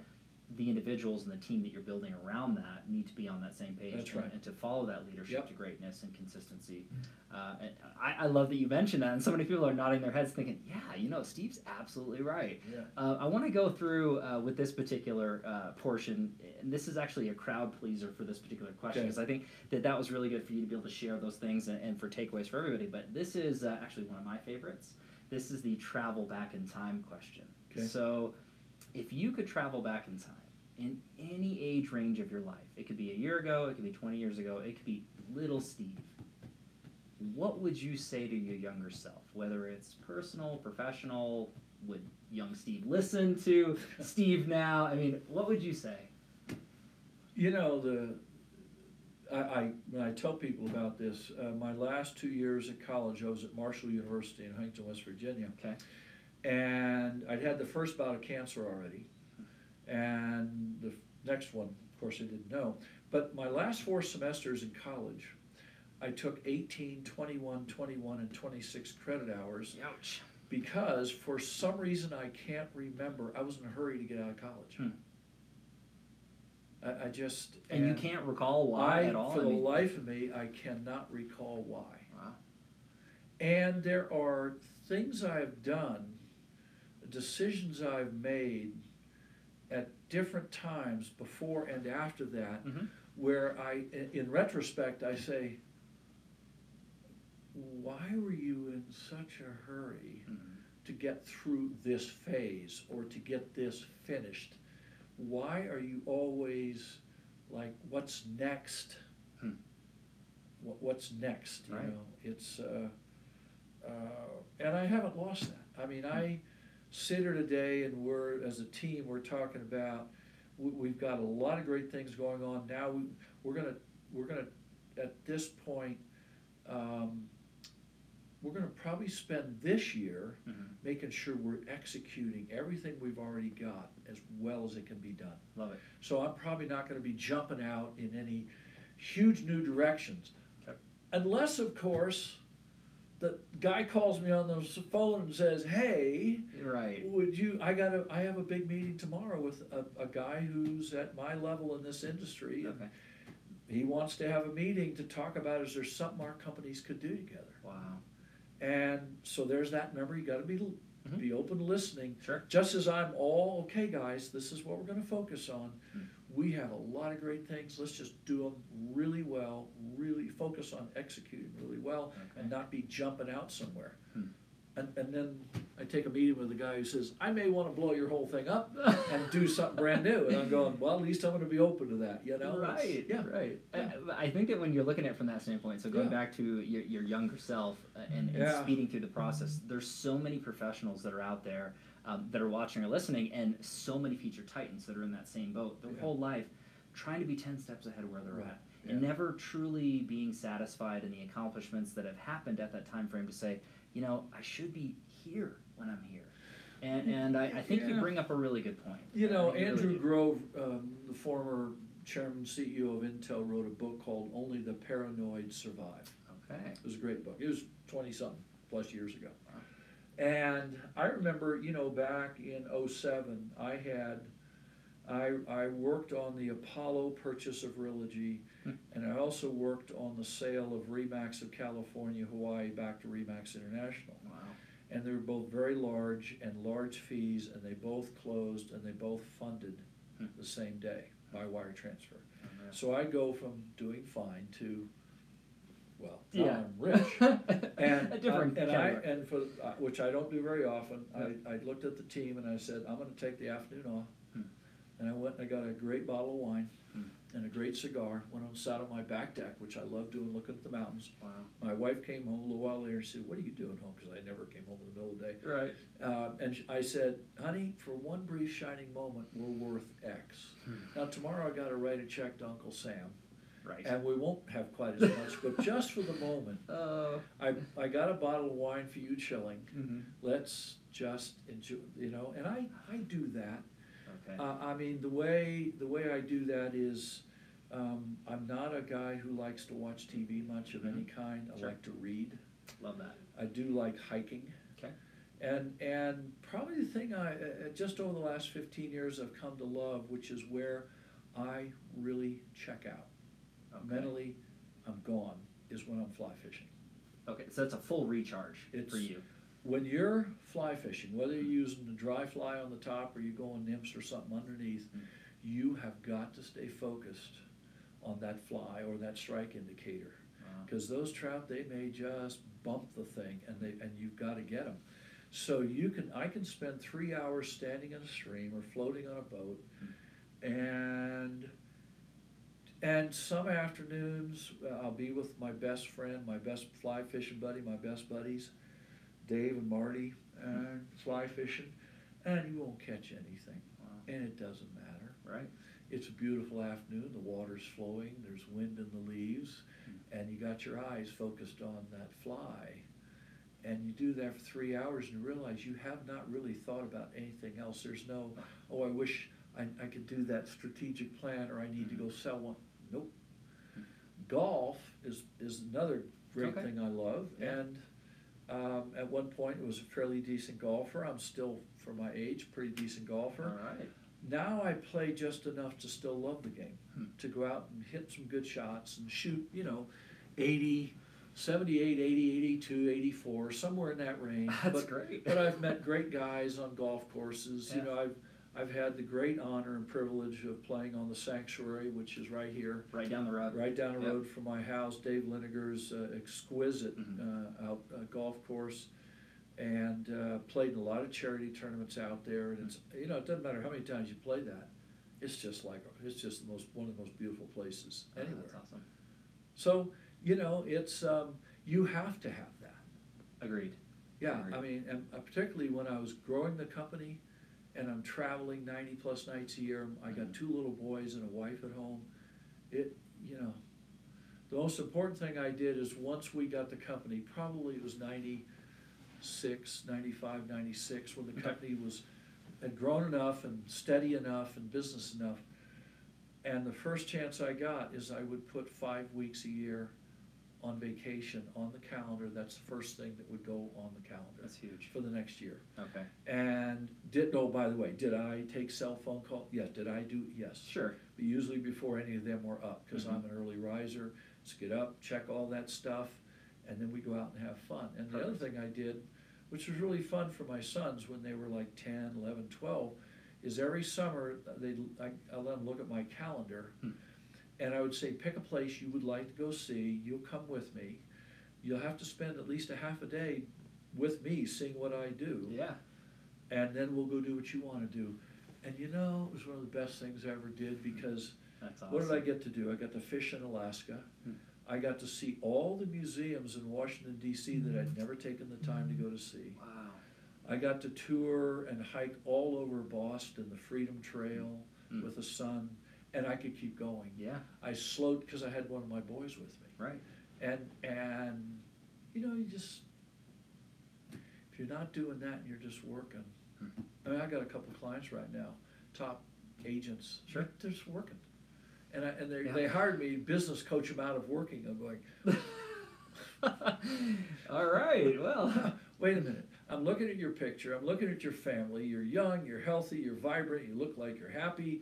The individuals and the team that you're building around that need to be on that same page That's and, right. and to follow that leadership Yep. to greatness and consistency. Uh, and I, I love that you mentioned that, and so many people are nodding their heads, thinking, "Yeah, you know, Steve's absolutely right." Yeah. Uh, I want to go through uh, with this particular uh, portion, and this is actually a crowd pleaser for this particular question Okay. because I think that that was really good for you to be able to share those things and, and for takeaways for everybody. But this is uh, actually one of my favorites. This is the travel back in time question. Okay. So, if you could travel back in time in any age range of your life, it could be a year ago, it could be 20 years ago, it could be little Steve. What would you say to your younger self, whether it's personal, professional? Would young Steve listen to Steve now? I mean, what would you say? You know the. I, I when I tell people about this, uh, my last two years at college, I was at Marshall University in Huntington, West Virginia. Okay. and I'd had the first bout of cancer already, and the next one, of course, I didn't know. But my last four semesters in college, I took 18, 21, 21, and 26 credit hours Ouch. because for some reason I can't remember, I was in a hurry to get out of college. Hmm. I, I just. And, you can't recall why I, at all? For I the life of me, I cannot recall why. wow. And there are things I've done, decisions I've made at different times before and after that, Mhm. where I, in- retrospect, I say, why were you in such a hurry Mhm. to get through this phase or to get this finished? Why are you always like, what's next? Hmm. What, what's next? You Right. know, it's, uh, uh, and I haven't lost that. I mean, I sit here today and we're, as a team, we're talking about, we, we've got a lot of great things going on. Now, we, we're gonna, we're gonna, at this point, um, we're gonna probably spend this year Mhm. making sure we're executing everything we've already got as well as it can be done. Love it. So I'm probably not gonna be jumping out in any huge new directions. Unless, of course, the guy calls me on the phone and says, hey, Right. would you, I gotta, I have a big meeting tomorrow with a, a guy who's at my level in this industry. Okay. He wants to have a meeting to talk about, is there something our companies could do together? Wow. And so there's that number, you gotta be, Mhm. be open to listening. Sure. Just as I'm all okay, guys, this is what we're going to focus on. Mm. We have a lot of great things. Let's just do them really well. Really focus on executing really well, Okay. and not be jumping out somewhere. Hmm. And, and then I take a meeting with the guy who says, I may want to blow your whole thing up and do something brand new. And I'm going, well, at least I'm going to be open to that, you know? It's- Right, Yeah. right. Yeah. I, I think that when you're looking at it from that standpoint, so going Yeah. back to your, your younger self uh, and, and Yeah. speeding through the process, there's so many professionals that are out there um, that are watching or listening, and so many future titans that are in that same boat their Yeah. whole life, trying to be ten steps ahead of where they're Right, at, and never truly being satisfied in the accomplishments that have happened at that time frame to say, you know, I should be here when I'm here. And, and I, I think you bring up a really good point. You know, think really Andrew. Grove, um, the former chairman, CEO of Intel, wrote a book called Only the Paranoid Survive. Okay. It was a great book. It was twenty something plus years ago. And I remember, you know, back in '07, I had, I, I worked on the Apollo purchase of Realogy, Hmm. and I also worked on the sale of Remax of California, Hawaii, back to Remax International. Wow. And they were both very large and large fees, and they both closed and they both funded Hmm. the same day by wire transfer. Unreal. So I go from doing fine to, well, now Yeah. I'm rich. And, a different and I, category. and for, uh, which I don't do very often. I, I looked at the team and I said, I'm gonna take the afternoon off. Hmm. And I went and I got a great bottle of wine Hmm. and a great cigar, went on, sat on my back deck, which I love doing, looking at the mountains. Wow. My wife came home a little while later and said, what are you doing home? Cause I never came home in the middle of the day. Right. Uh, and sh- I said, honey, for one brief shining moment, we're worth X. Hmm. Now tomorrow I gotta write a check to Uncle Sam, Right. and we won't have quite as much, but just for the moment, Uh, I, I got a bottle of wine for you chilling. mhm. Let's just enjoy, you know, and I, I do that. Okay. Uh, I mean, the way, the way I do that is, um, I'm not a guy who likes to watch TV much of any kind. I Sure. like to read. Love that. I do like hiking. Okay. And, and probably the thing I, uh, uh, just over the last fifteen years I've come to love, which is where I really check out. Mentally, I'm gone, is when I'm fly fishing. Okay, so that's a full recharge for It's- you. When you're fly fishing, whether you're using the dry fly on the top or you're going nymphs or something underneath, Mm. you have got to stay focused on that fly or that strike indicator. Wow. Because those trout, they may just bump the thing and they, and you've gotta get them. So you can, I can spend three hours standing in a stream or floating on a boat and, and some afternoons, uh, I'll be with my best friend, my best fly fishing buddy, my best buddies, Dave and Marty, and fly fishing, and you won't catch anything, Wow. and it doesn't matter. Right. It's a beautiful afternoon, the water's flowing, there's wind in the leaves, and you got your eyes focused on that fly. And you do that for three hours and you realize you have not really thought about anything else. There's no, oh, I wish I, I could do that strategic plan or I need to go sell one. Nope. Golf is, is another great Okay. thing I love. Yeah. And um, at one point, I was a fairly decent golfer. I'm still, for my age, pretty decent golfer. All right. Now I play just enough to still love the game, Hmm. to go out and hit some good shots and shoot, you know, 80, 78, 80, 82, 84, somewhere in that range. That's but, great. but I've met great guys on golf courses. You know, I've I've had the great honor and privilege of playing on the Sanctuary, which is right here, Right down the road. right down the Yep. road from my house. Dave Liniger's uh, exquisite Mhm. uh, out uh, golf course, and uh, played in a lot of charity tournaments out there. And it's you know it doesn't matter how many times you play that, it's just like it's just the most one of the most beautiful places Oh, anywhere. That's awesome. So you know it's um, you have to have that. Agreed. Yeah, Agreed. I mean, and uh, particularly when I was growing the company, and I'm traveling ninety plus nights a year. I got Mhm. two little boys and a wife at home. It, you know, the most important thing I did is once we got the company, probably it was 96, 95, 96, when the company was had grown enough and steady enough and business enough. And the first chance I got is I would put five weeks a year on vacation on the calendar. That's the first thing that would go on the calendar That's huge. for the next year. Okay. And did, oh, by the way, did I take cell phone call? Yes. Did I do? Yes. Sure. But usually before any of them were up, because Mhm. I'm an early riser. Let's get up, check all that stuff, and then we go out and have fun. And the other thing I did which was really fun for my sons when they were like 10, 11, 12, is every summer they I, I let them look at my calendar, Hmm. And I would say, pick a place you would like to go see. You'll come with me. You'll have to spend at least a half a day with me, seeing what I do, Yeah. and then we'll go do what you want to do. And you know, it was one of the best things I ever did because awesome. what did I get to do? I got to fish in Alaska. Hmm. I got to see all the museums in Washington D.C. that I'd never taken the time to go to see. Wow. I got to tour and hike all over Boston, the Freedom Trail Hmm. with the sun, and I could keep going. Yeah. I slowed because I had one of my boys with me, Right. and and you know you just if you're not doing that and you're just working. Hmm. I mean, I got a couple clients right now, top agents. Sure. They're just working. And I, and they, Yeah. they hired me business coach them out of working. I'm going, All right. Well. wait a minute. I'm looking at your picture. I'm looking at your family. You're young. You're healthy. You're vibrant. You look like you're happy.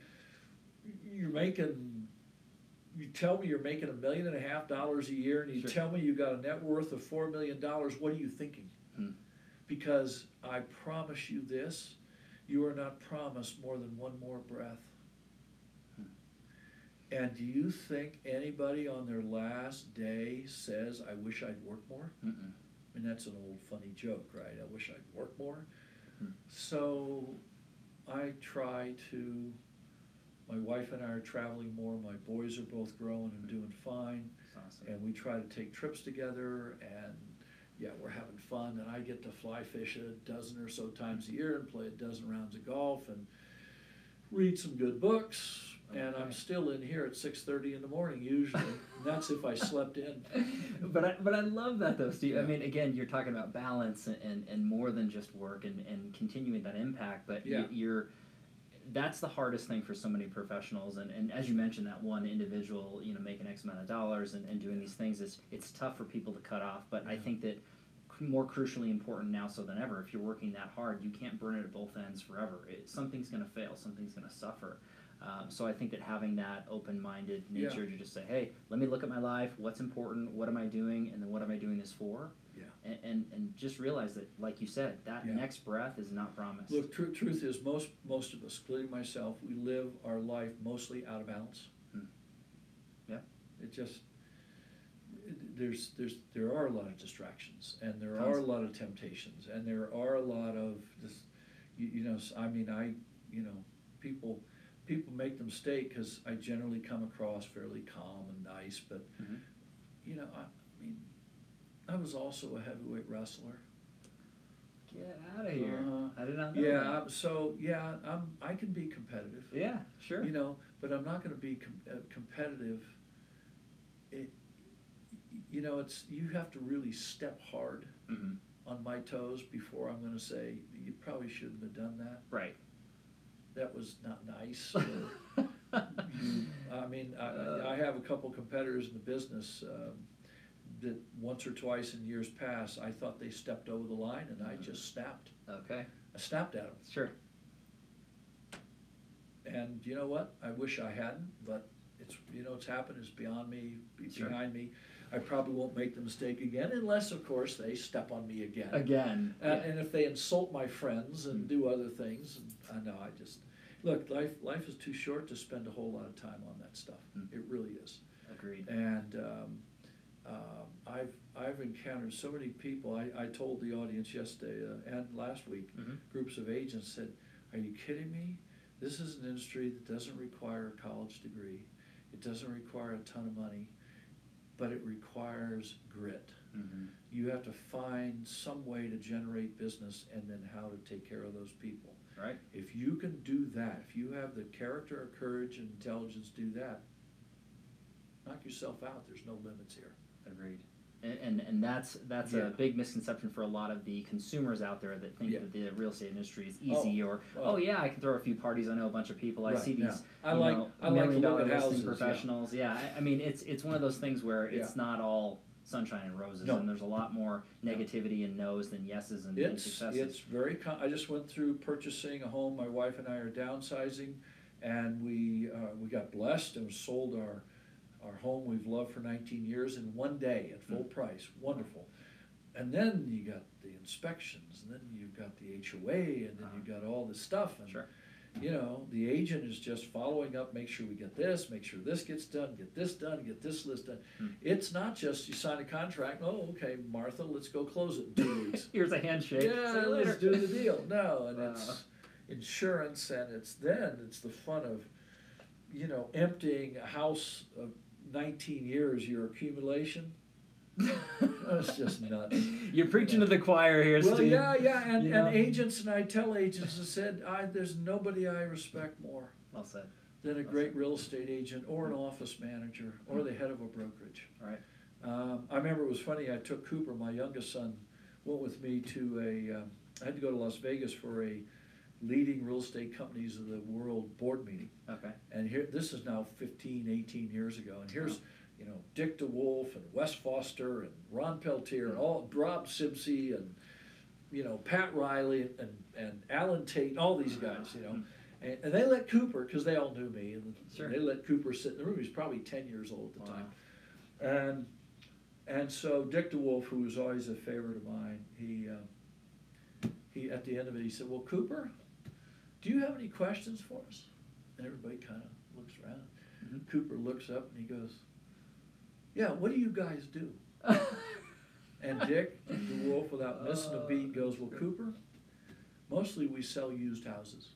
You're making. You tell me you're making a million and a half dollars a year, and you Sure. tell me you've got a net worth of four million dollars. What are you thinking? Hmm. Because I promise you this: you are not promised more than one more breath. Hmm. And do you think anybody on their last day says, "I wish I'd worked more"? Mm-mm. I mean, that's an old funny joke, right? I wish I'd worked more. Hmm. So I try to, my wife and I are traveling more. My boys are both growing and doing fine. Awesome. And we try to take trips together and yeah, we're having fun. And I get to fly fish a dozen or so times a year and play a dozen rounds of golf and read some good books. And I'm still in here at six thirty in the morning usually. and that's if I slept in. but I, but I love that though, Steve. I mean, again, you're talking about balance and, and, and more than just work and, and continuing that impact. But Yeah. you, you're that's the hardest thing for so many professionals. And, and as you mentioned, that one individual, you know, making X amount of dollars and, and doing these things is it's tough for people to cut off. But I think that more crucially important now so than ever, if you're working that hard, you can't burn it at both ends forever. It, something's going to fail. Something's going to suffer. Um, so I think that having that open-minded Yeah. nature to just say, "Hey, let me look at my life. What's important? What am I doing? And then what am I doing this for?" And and, and just realize that, like you said, that Yeah. next breath is not promised. Look, tru- truth is, most, most of us, including myself, we live our life mostly out of balance. Hmm. Yeah. It just, it- there's, there's, there are a lot of distractions, and there are a lot of temptations, and there are a lot of this, you, you know, s- I mean, I, you know, people, people make the mistake, cause I generally come across fairly calm and nice, but, Mhm. you know, I, I was also a heavyweight wrestler. Get out of here! Uh-huh. I did not know. Yeah, that. I'm- so, yeah, I'm, I can be competitive. Yeah. Sure. You know, but I'm not gonna be com- uh, competitive. It, you know, it's, you have to really step hard hmm on my toes before I'm gonna say, you probably shouldn't have done that. Right. That was not nice. or I mean, Uh. I, I have a couple competitors in the business, um, that once or twice in years past, I thought they stepped over the line and I just snapped. okay. I snapped at them. Sure. And you know what? I wish I hadn't, but it's, you know, it's happened, it's beyond me, Sure. behind me. I probably won't make the mistake again unless, of course, they step on me again. Again. And, yeah. and if they insult my friends and Mm. do other things, and I know, I just, look, life, life is too short to spend a whole lot of time on that stuff. Mm. It really is. Agreed. And, um, um, I've, I've encountered so many people, I, I told the audience yesterday, uh, and last week, Mhm. groups of agents said, are you kidding me? This is an industry that doesn't require a college degree. It doesn't require a ton of money, but it requires grit. hmm You have to find some way to generate business and then how to take care of those people. Right. If you can do that, if you have the character courage and intelligence to do that, knock yourself out, there's no limits here. Agreed. And, and, that's that's Yeah. a big misconception for a lot of the consumers out there that think Yeah. that the real estate industry is easy or well. oh yeah I can throw a few parties I know a bunch of people I Right, see yeah. these I you like- know, I like million dollar listing houses, yeah. professionals yeah, I, I mean it's it's one of those things where it's Yeah. not all sunshine and roses No. and there's a lot more negativity and no's than yeses and, and It's, successes it's very, con- I just went through purchasing a home, my wife and I are downsizing, and we, uh, we got blessed and sold our, our home we've loved for nineteen years in one day at full mm. price, wonderful. and then you got the inspections, and then you've got the HOA, and then you've uh-huh. got all this stuff, and Sure. you know, the agent is just following up, make sure we get this, make sure this gets done, get this done, get this list done. Hmm. It's not just you sign a contract, oh, okay, Martha, let's go close it in two weeks. Here's a handshake. Yeah, let's do the deal. No, and Wow. it's insurance, and it's then it's the fun of, you know, emptying a house of nineteen years, your accumulation. That's just nuts. You're preaching to the choir here, Well, Steve. yeah, yeah, and, You and agents, and I tell agents, I said, I, there's nobody I respect more Well said. than a great real estate agent or an office manager or the head of a brokerage. Right. Um, I remember it was funny, I took Cooper, my youngest son, went with me to a, um, I had to go to Las Vegas for a leading real estate companies of the world board meeting. Okay. And here, this is now 15, 18 years ago, and here's, you know, Dick DeWolfe and Wes Foster and Ron Peltier and all, Rob Simpsey and, you know, Pat Riley and, and Allen Tate and all these guys, you know. And, and they let Cooper, because they all knew me, and Sure. they let Cooper sit in the room. He was probably 10 years old at the Wow. time. And and so Dick DeWolfe, who was always a favorite of mine, he uh, he at the end of it he said, "Well, Cooper, do you have any questions for us?" And everybody kind of looks around. Mhm. Cooper looks up and he goes, "Yeah, what do you guys do?" And Dick DeWolfe, without missing a beat, goes, "Well, Cooper, mostly we sell used houses."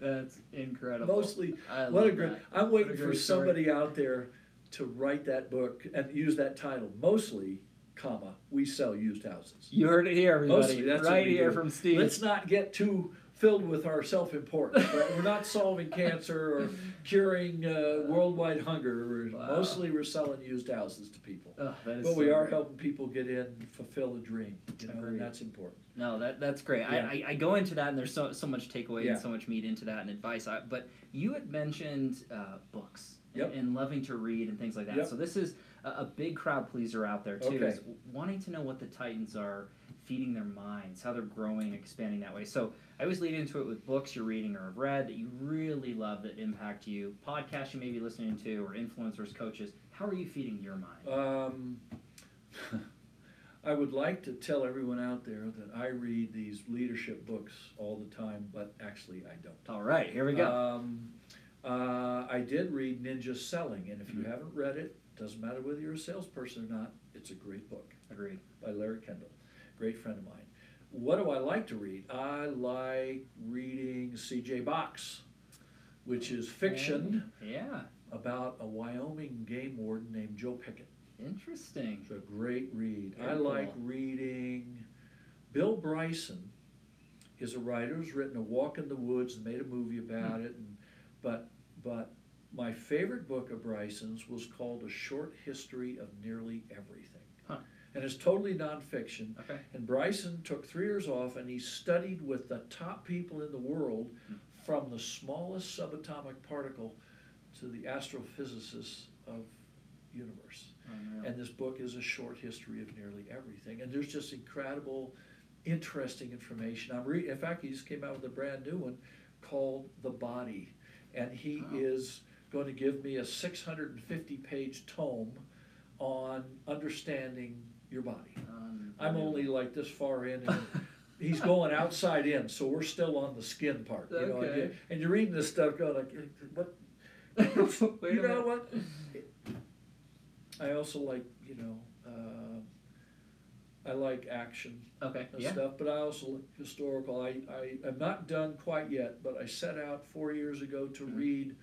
That's incredible. Mostly, I what a great, that. I'm waiting for story. somebody out there to write that book and use that title. Mostly, comma, we sell used houses. You heard it here, everybody. Mostly, that's right here do. from Steve. Let's not get too filled with our self-importance. right? We're not solving cancer or curing uh, worldwide hunger. We're, Wow. Mostly, we're selling used houses to people. Oh, that is But we so are great. helping people get in, fulfill a dream. You know, Agreed. and that's important. No, that that's great. I, I I go into that, and there's so so much takeaway Yeah. and so much meat into that and advice. I, but you had mentioned uh, books and, Yep. and loving to read and things like that. Yep. So this is a, a big crowd pleaser out there too. Okay. Is wanting to know what the Titans are feeding their minds, how they're growing, and expanding that way. So I always lead into it with books you're reading or have read that you really love that impact you, podcasts you may be listening to, or influencers, coaches. How are you feeding your mind? Um, I would like to tell everyone out there that I read these leadership books all the time, but actually I don't. All right, here we go. Um, uh, I did read Ninja Selling, and if you Mhm. haven't read it, doesn't matter whether you're a salesperson or not, it's a great book Agreed. by Larry Kendall, great friend of mine. What do I like to read? I like reading C.J. Box, which is fiction Yeah, about a Wyoming game warden named Joe Pickett. interesting. It's a great read. Very I like cool. reading. Bill Bryson is a writer who's written A Walk in the Woods and made a movie hmm. about it. And, but but my favorite book of Bryson's was called A Short History of Nearly Everything. And it's totally nonfiction. Okay. And Bryson took three years off and he studied with the top people in the world Hmm. from the smallest subatomic particle to the astrophysicists of universe. Unreal. And this book is a short history of nearly everything. And there's just incredible, interesting information. I'm re- in fact, he just came out with a brand new one called The Body. And he Wow. is going to give me a 650 page tome on understanding your body. Um, I'm only like this far in, and he's going outside in, so we're still on the skin part. You know, and, Okay. you, and you're reading this stuff going like, what? Wait you a know minute. what? I also like, you know, uh, I like action Okay. and Yeah. stuff, but I also like historical. I, I I'm not done quite yet, but I set out four years ago to Mhm. read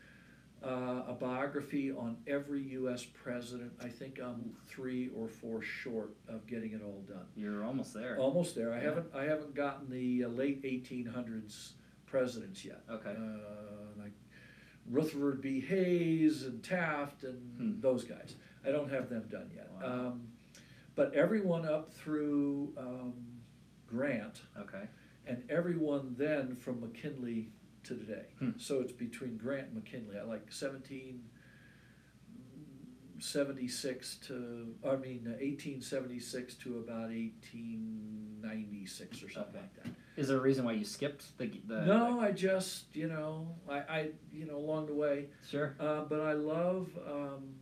uh, a biography on every U.S. president. I think I'm three or four short of getting it all done. You're almost there. Almost there. I Yeah. haven't I haven't gotten the uh, late 1800s presidents yet. Okay. Uh, like Rutherford B. Hayes and Taft and Hmm. those guys. I don't have them done yet. Wow. Um, but everyone up through um, Grant Okay. and everyone then from McKinley to today. Hmm. So it's between Grant and McKinley. I like 1776 to, I mean, uh, 1876 to about 1896 or something like that. Is there a reason why you skipped the the? No, I just, you know, I, I, you know, along the way. Sure. Uh, but I love um,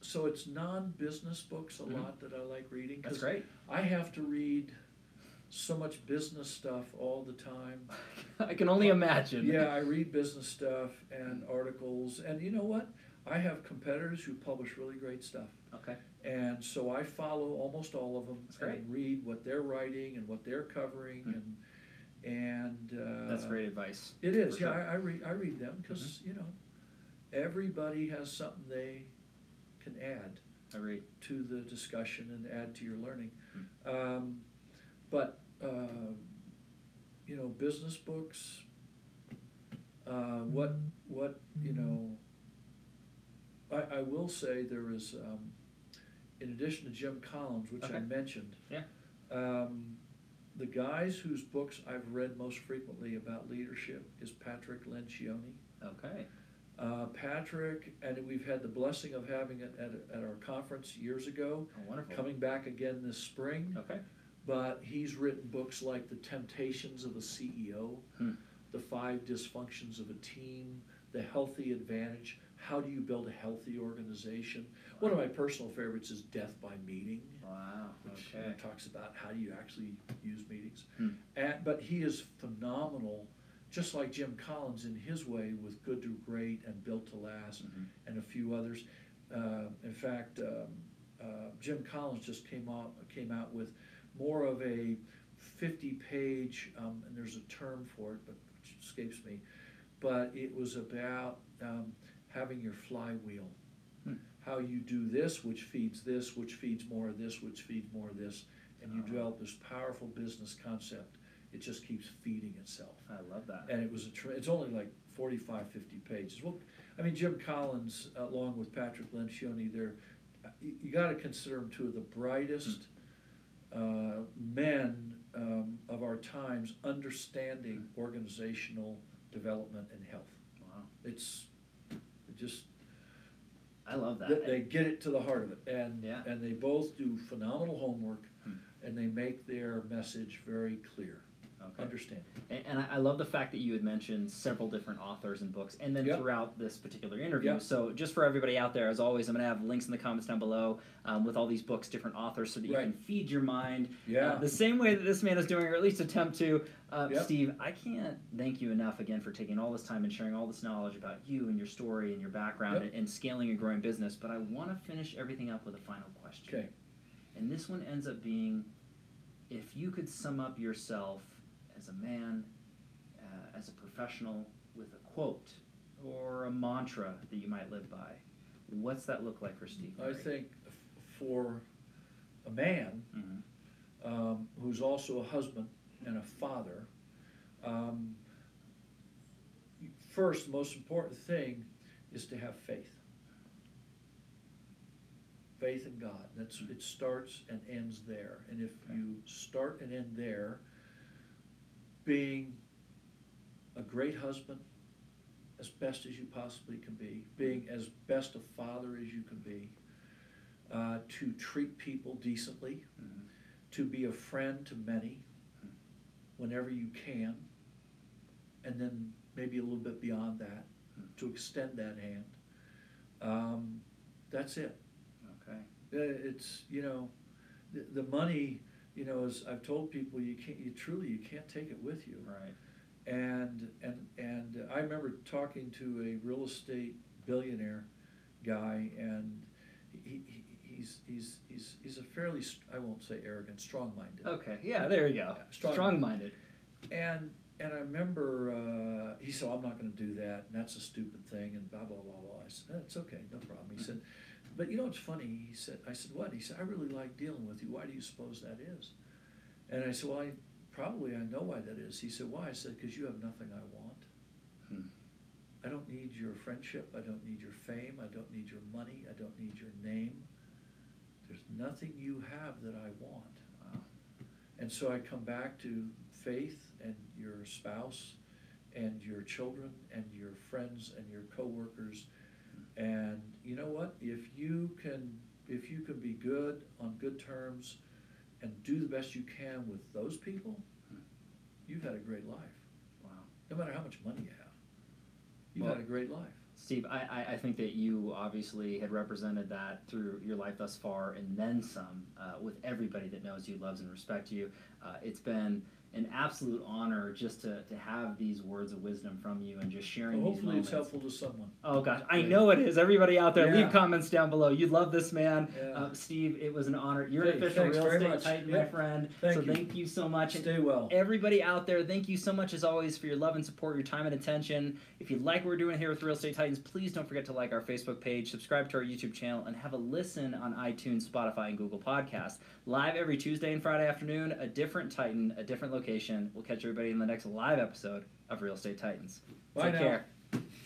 so it's non-business books a Mhm. lot that I like reading. That's 'cause great. I have to read so much business stuff all the time. I can only imagine. Yeah, I read business stuff and articles, and you know what? I have competitors who publish really great stuff. Okay. And so I follow almost all of them That's great. and read what they're writing and what they're covering Hmm. and, and, uh. That's great advice. It is, yeah, sure. Mm-hmm. I, I read, I read them, cause, you know, everybody has something they can add Agreed. to the discussion and add to your learning. Hmm. Um, but, uh, you know, business books, uh, what, what, you know, I, I will say there is, um, in addition to Jim Collins, which I Okay. mentioned. Yeah. Um, the guys whose books I've read most frequently about leadership is Patrick Lencioni. Okay. Uh, Patrick, and we've had the blessing of having it at, at our conference years ago, Oh, wonderful. coming back again this spring. Okay. But he's written books like The Temptations of a CEO, Hmm. The Five Dysfunctions of a Team, The Healthy Advantage, How Do You Build a Healthy Organization? One of my personal favorites is Death by Meeting, Wow. which Okay. talks about how do you actually use meetings. Hmm. And, but he is phenomenal, just like Jim Collins in his way with Good to Great and Built to Last Mhm. and a few others. Uh, in fact, um, uh, Jim Collins just came out came out with more of a fifty-page, um, and there's a term for it, but which escapes me. But it was about um, having your flywheel, Hmm. how you do this, which feeds this, which feeds more of this, which feeds more of this, and you Oh. develop this powerful business concept. It just keeps feeding itself I love that. and it was a, tr- it's only like 45, 50 pages. Well, I mean, Jim Collins, along with Patrick Lencioni, they're, you, you gotta consider them two of the brightest, uh, men, um, of our times, understanding organizational development and health. Wow. It's, it just, I love that. they, they get it to the heart of it, and, Yeah. and they both do phenomenal homework, Hmm. and they make their message very clear, okay. understand. And, and I, I love the fact that you had mentioned several different authors and books, and then Yep. throughout this particular interview. Yep. So, just for everybody out there, as always, I'm going to have links in the comments down below um, with all these books, different authors, so that you Right. can feed your mind Yeah. uh, the same way that this man is doing, or at least attempt to. Uh, Yep. Steve, I can't thank you enough again for taking all this time and sharing all this knowledge about you and your story and your background Yep. and, and scaling a growing business. But I want to finish everything up with a final question. Okay. And this one ends up being if you could sum up yourself as a man, uh, as a professional, with a quote or a mantra that you might live by, what's that look like for Steve? I think for a man Mhm. um, who's also a husband and a father, um, first, the most important thing is to have faith. Faith in God. That's it starts and ends there. And if Okay. you start and end there, being a great husband as best as you possibly can be, being as best a father as you can be, uh, to treat people decently, Mhm. to be a friend to many whenever you can, and then maybe a little bit beyond that, to extend that hand. Um, that's it. Okay. Uh, It's, you know, the, the money, you know, as I've told people, you can't, you truly, you can't take it with you. Right. And, and, and I remember talking to a real estate billionaire guy, and he, he, he's, he's, he's, he's a fairly, I won't say arrogant, strong-minded. Okay. Yeah. There you go. Yeah, strong- Strong-minded. And, and I remember, uh, he said, I'm not gonna do that, and that's a stupid thing, and blah, blah, blah, blah. I said, that's okay, no problem. He said, but you know what's funny? He said, I said, what? He said, I really like dealing with you. Why do you suppose that is? And I said, well, I, probably I know why that is. He said, why? I said, because you have nothing I want. Hmm. I don't need your friendship, I don't need your fame, I don't need your money, I don't need your name. There's nothing you have that I want. Wow. And so I come back to faith and your spouse and your children and your friends and your coworkers. And you know what? If you can, if you can be good on good terms and do the best you can with those people, you've had a great life. Wow. No matter how much money you have, you've Well- had a great life. Steve, I, I, I think that you obviously had represented that through your life thus far and then some uh, with everybody that knows you, loves, and respects you. Uh, it's been an absolute honor just to, to have these words of wisdom from you and just sharing Well, these hopefully it's helpful to someone. Oh gosh, I Yeah. know it is. Everybody out there, Yeah. leave comments down below. You love this man, Yeah. uh, Steve. It was an honor. You're an official real estate titan, my friend. Thank so you. thank you so much. And Stay well. Everybody out there, thank you so much as always for your love and support, your time and attention. If you like what we're doing here with Real Estate Titans, please don't forget to like our Facebook page, subscribe to our YouTube channel, and have a listen on iTunes, Spotify, and Google Podcasts. Live every Tuesday and Friday afternoon, a different Titan, a different location. We'll catch everybody in the next live episode of Real Estate Titans. Bye Take now. care.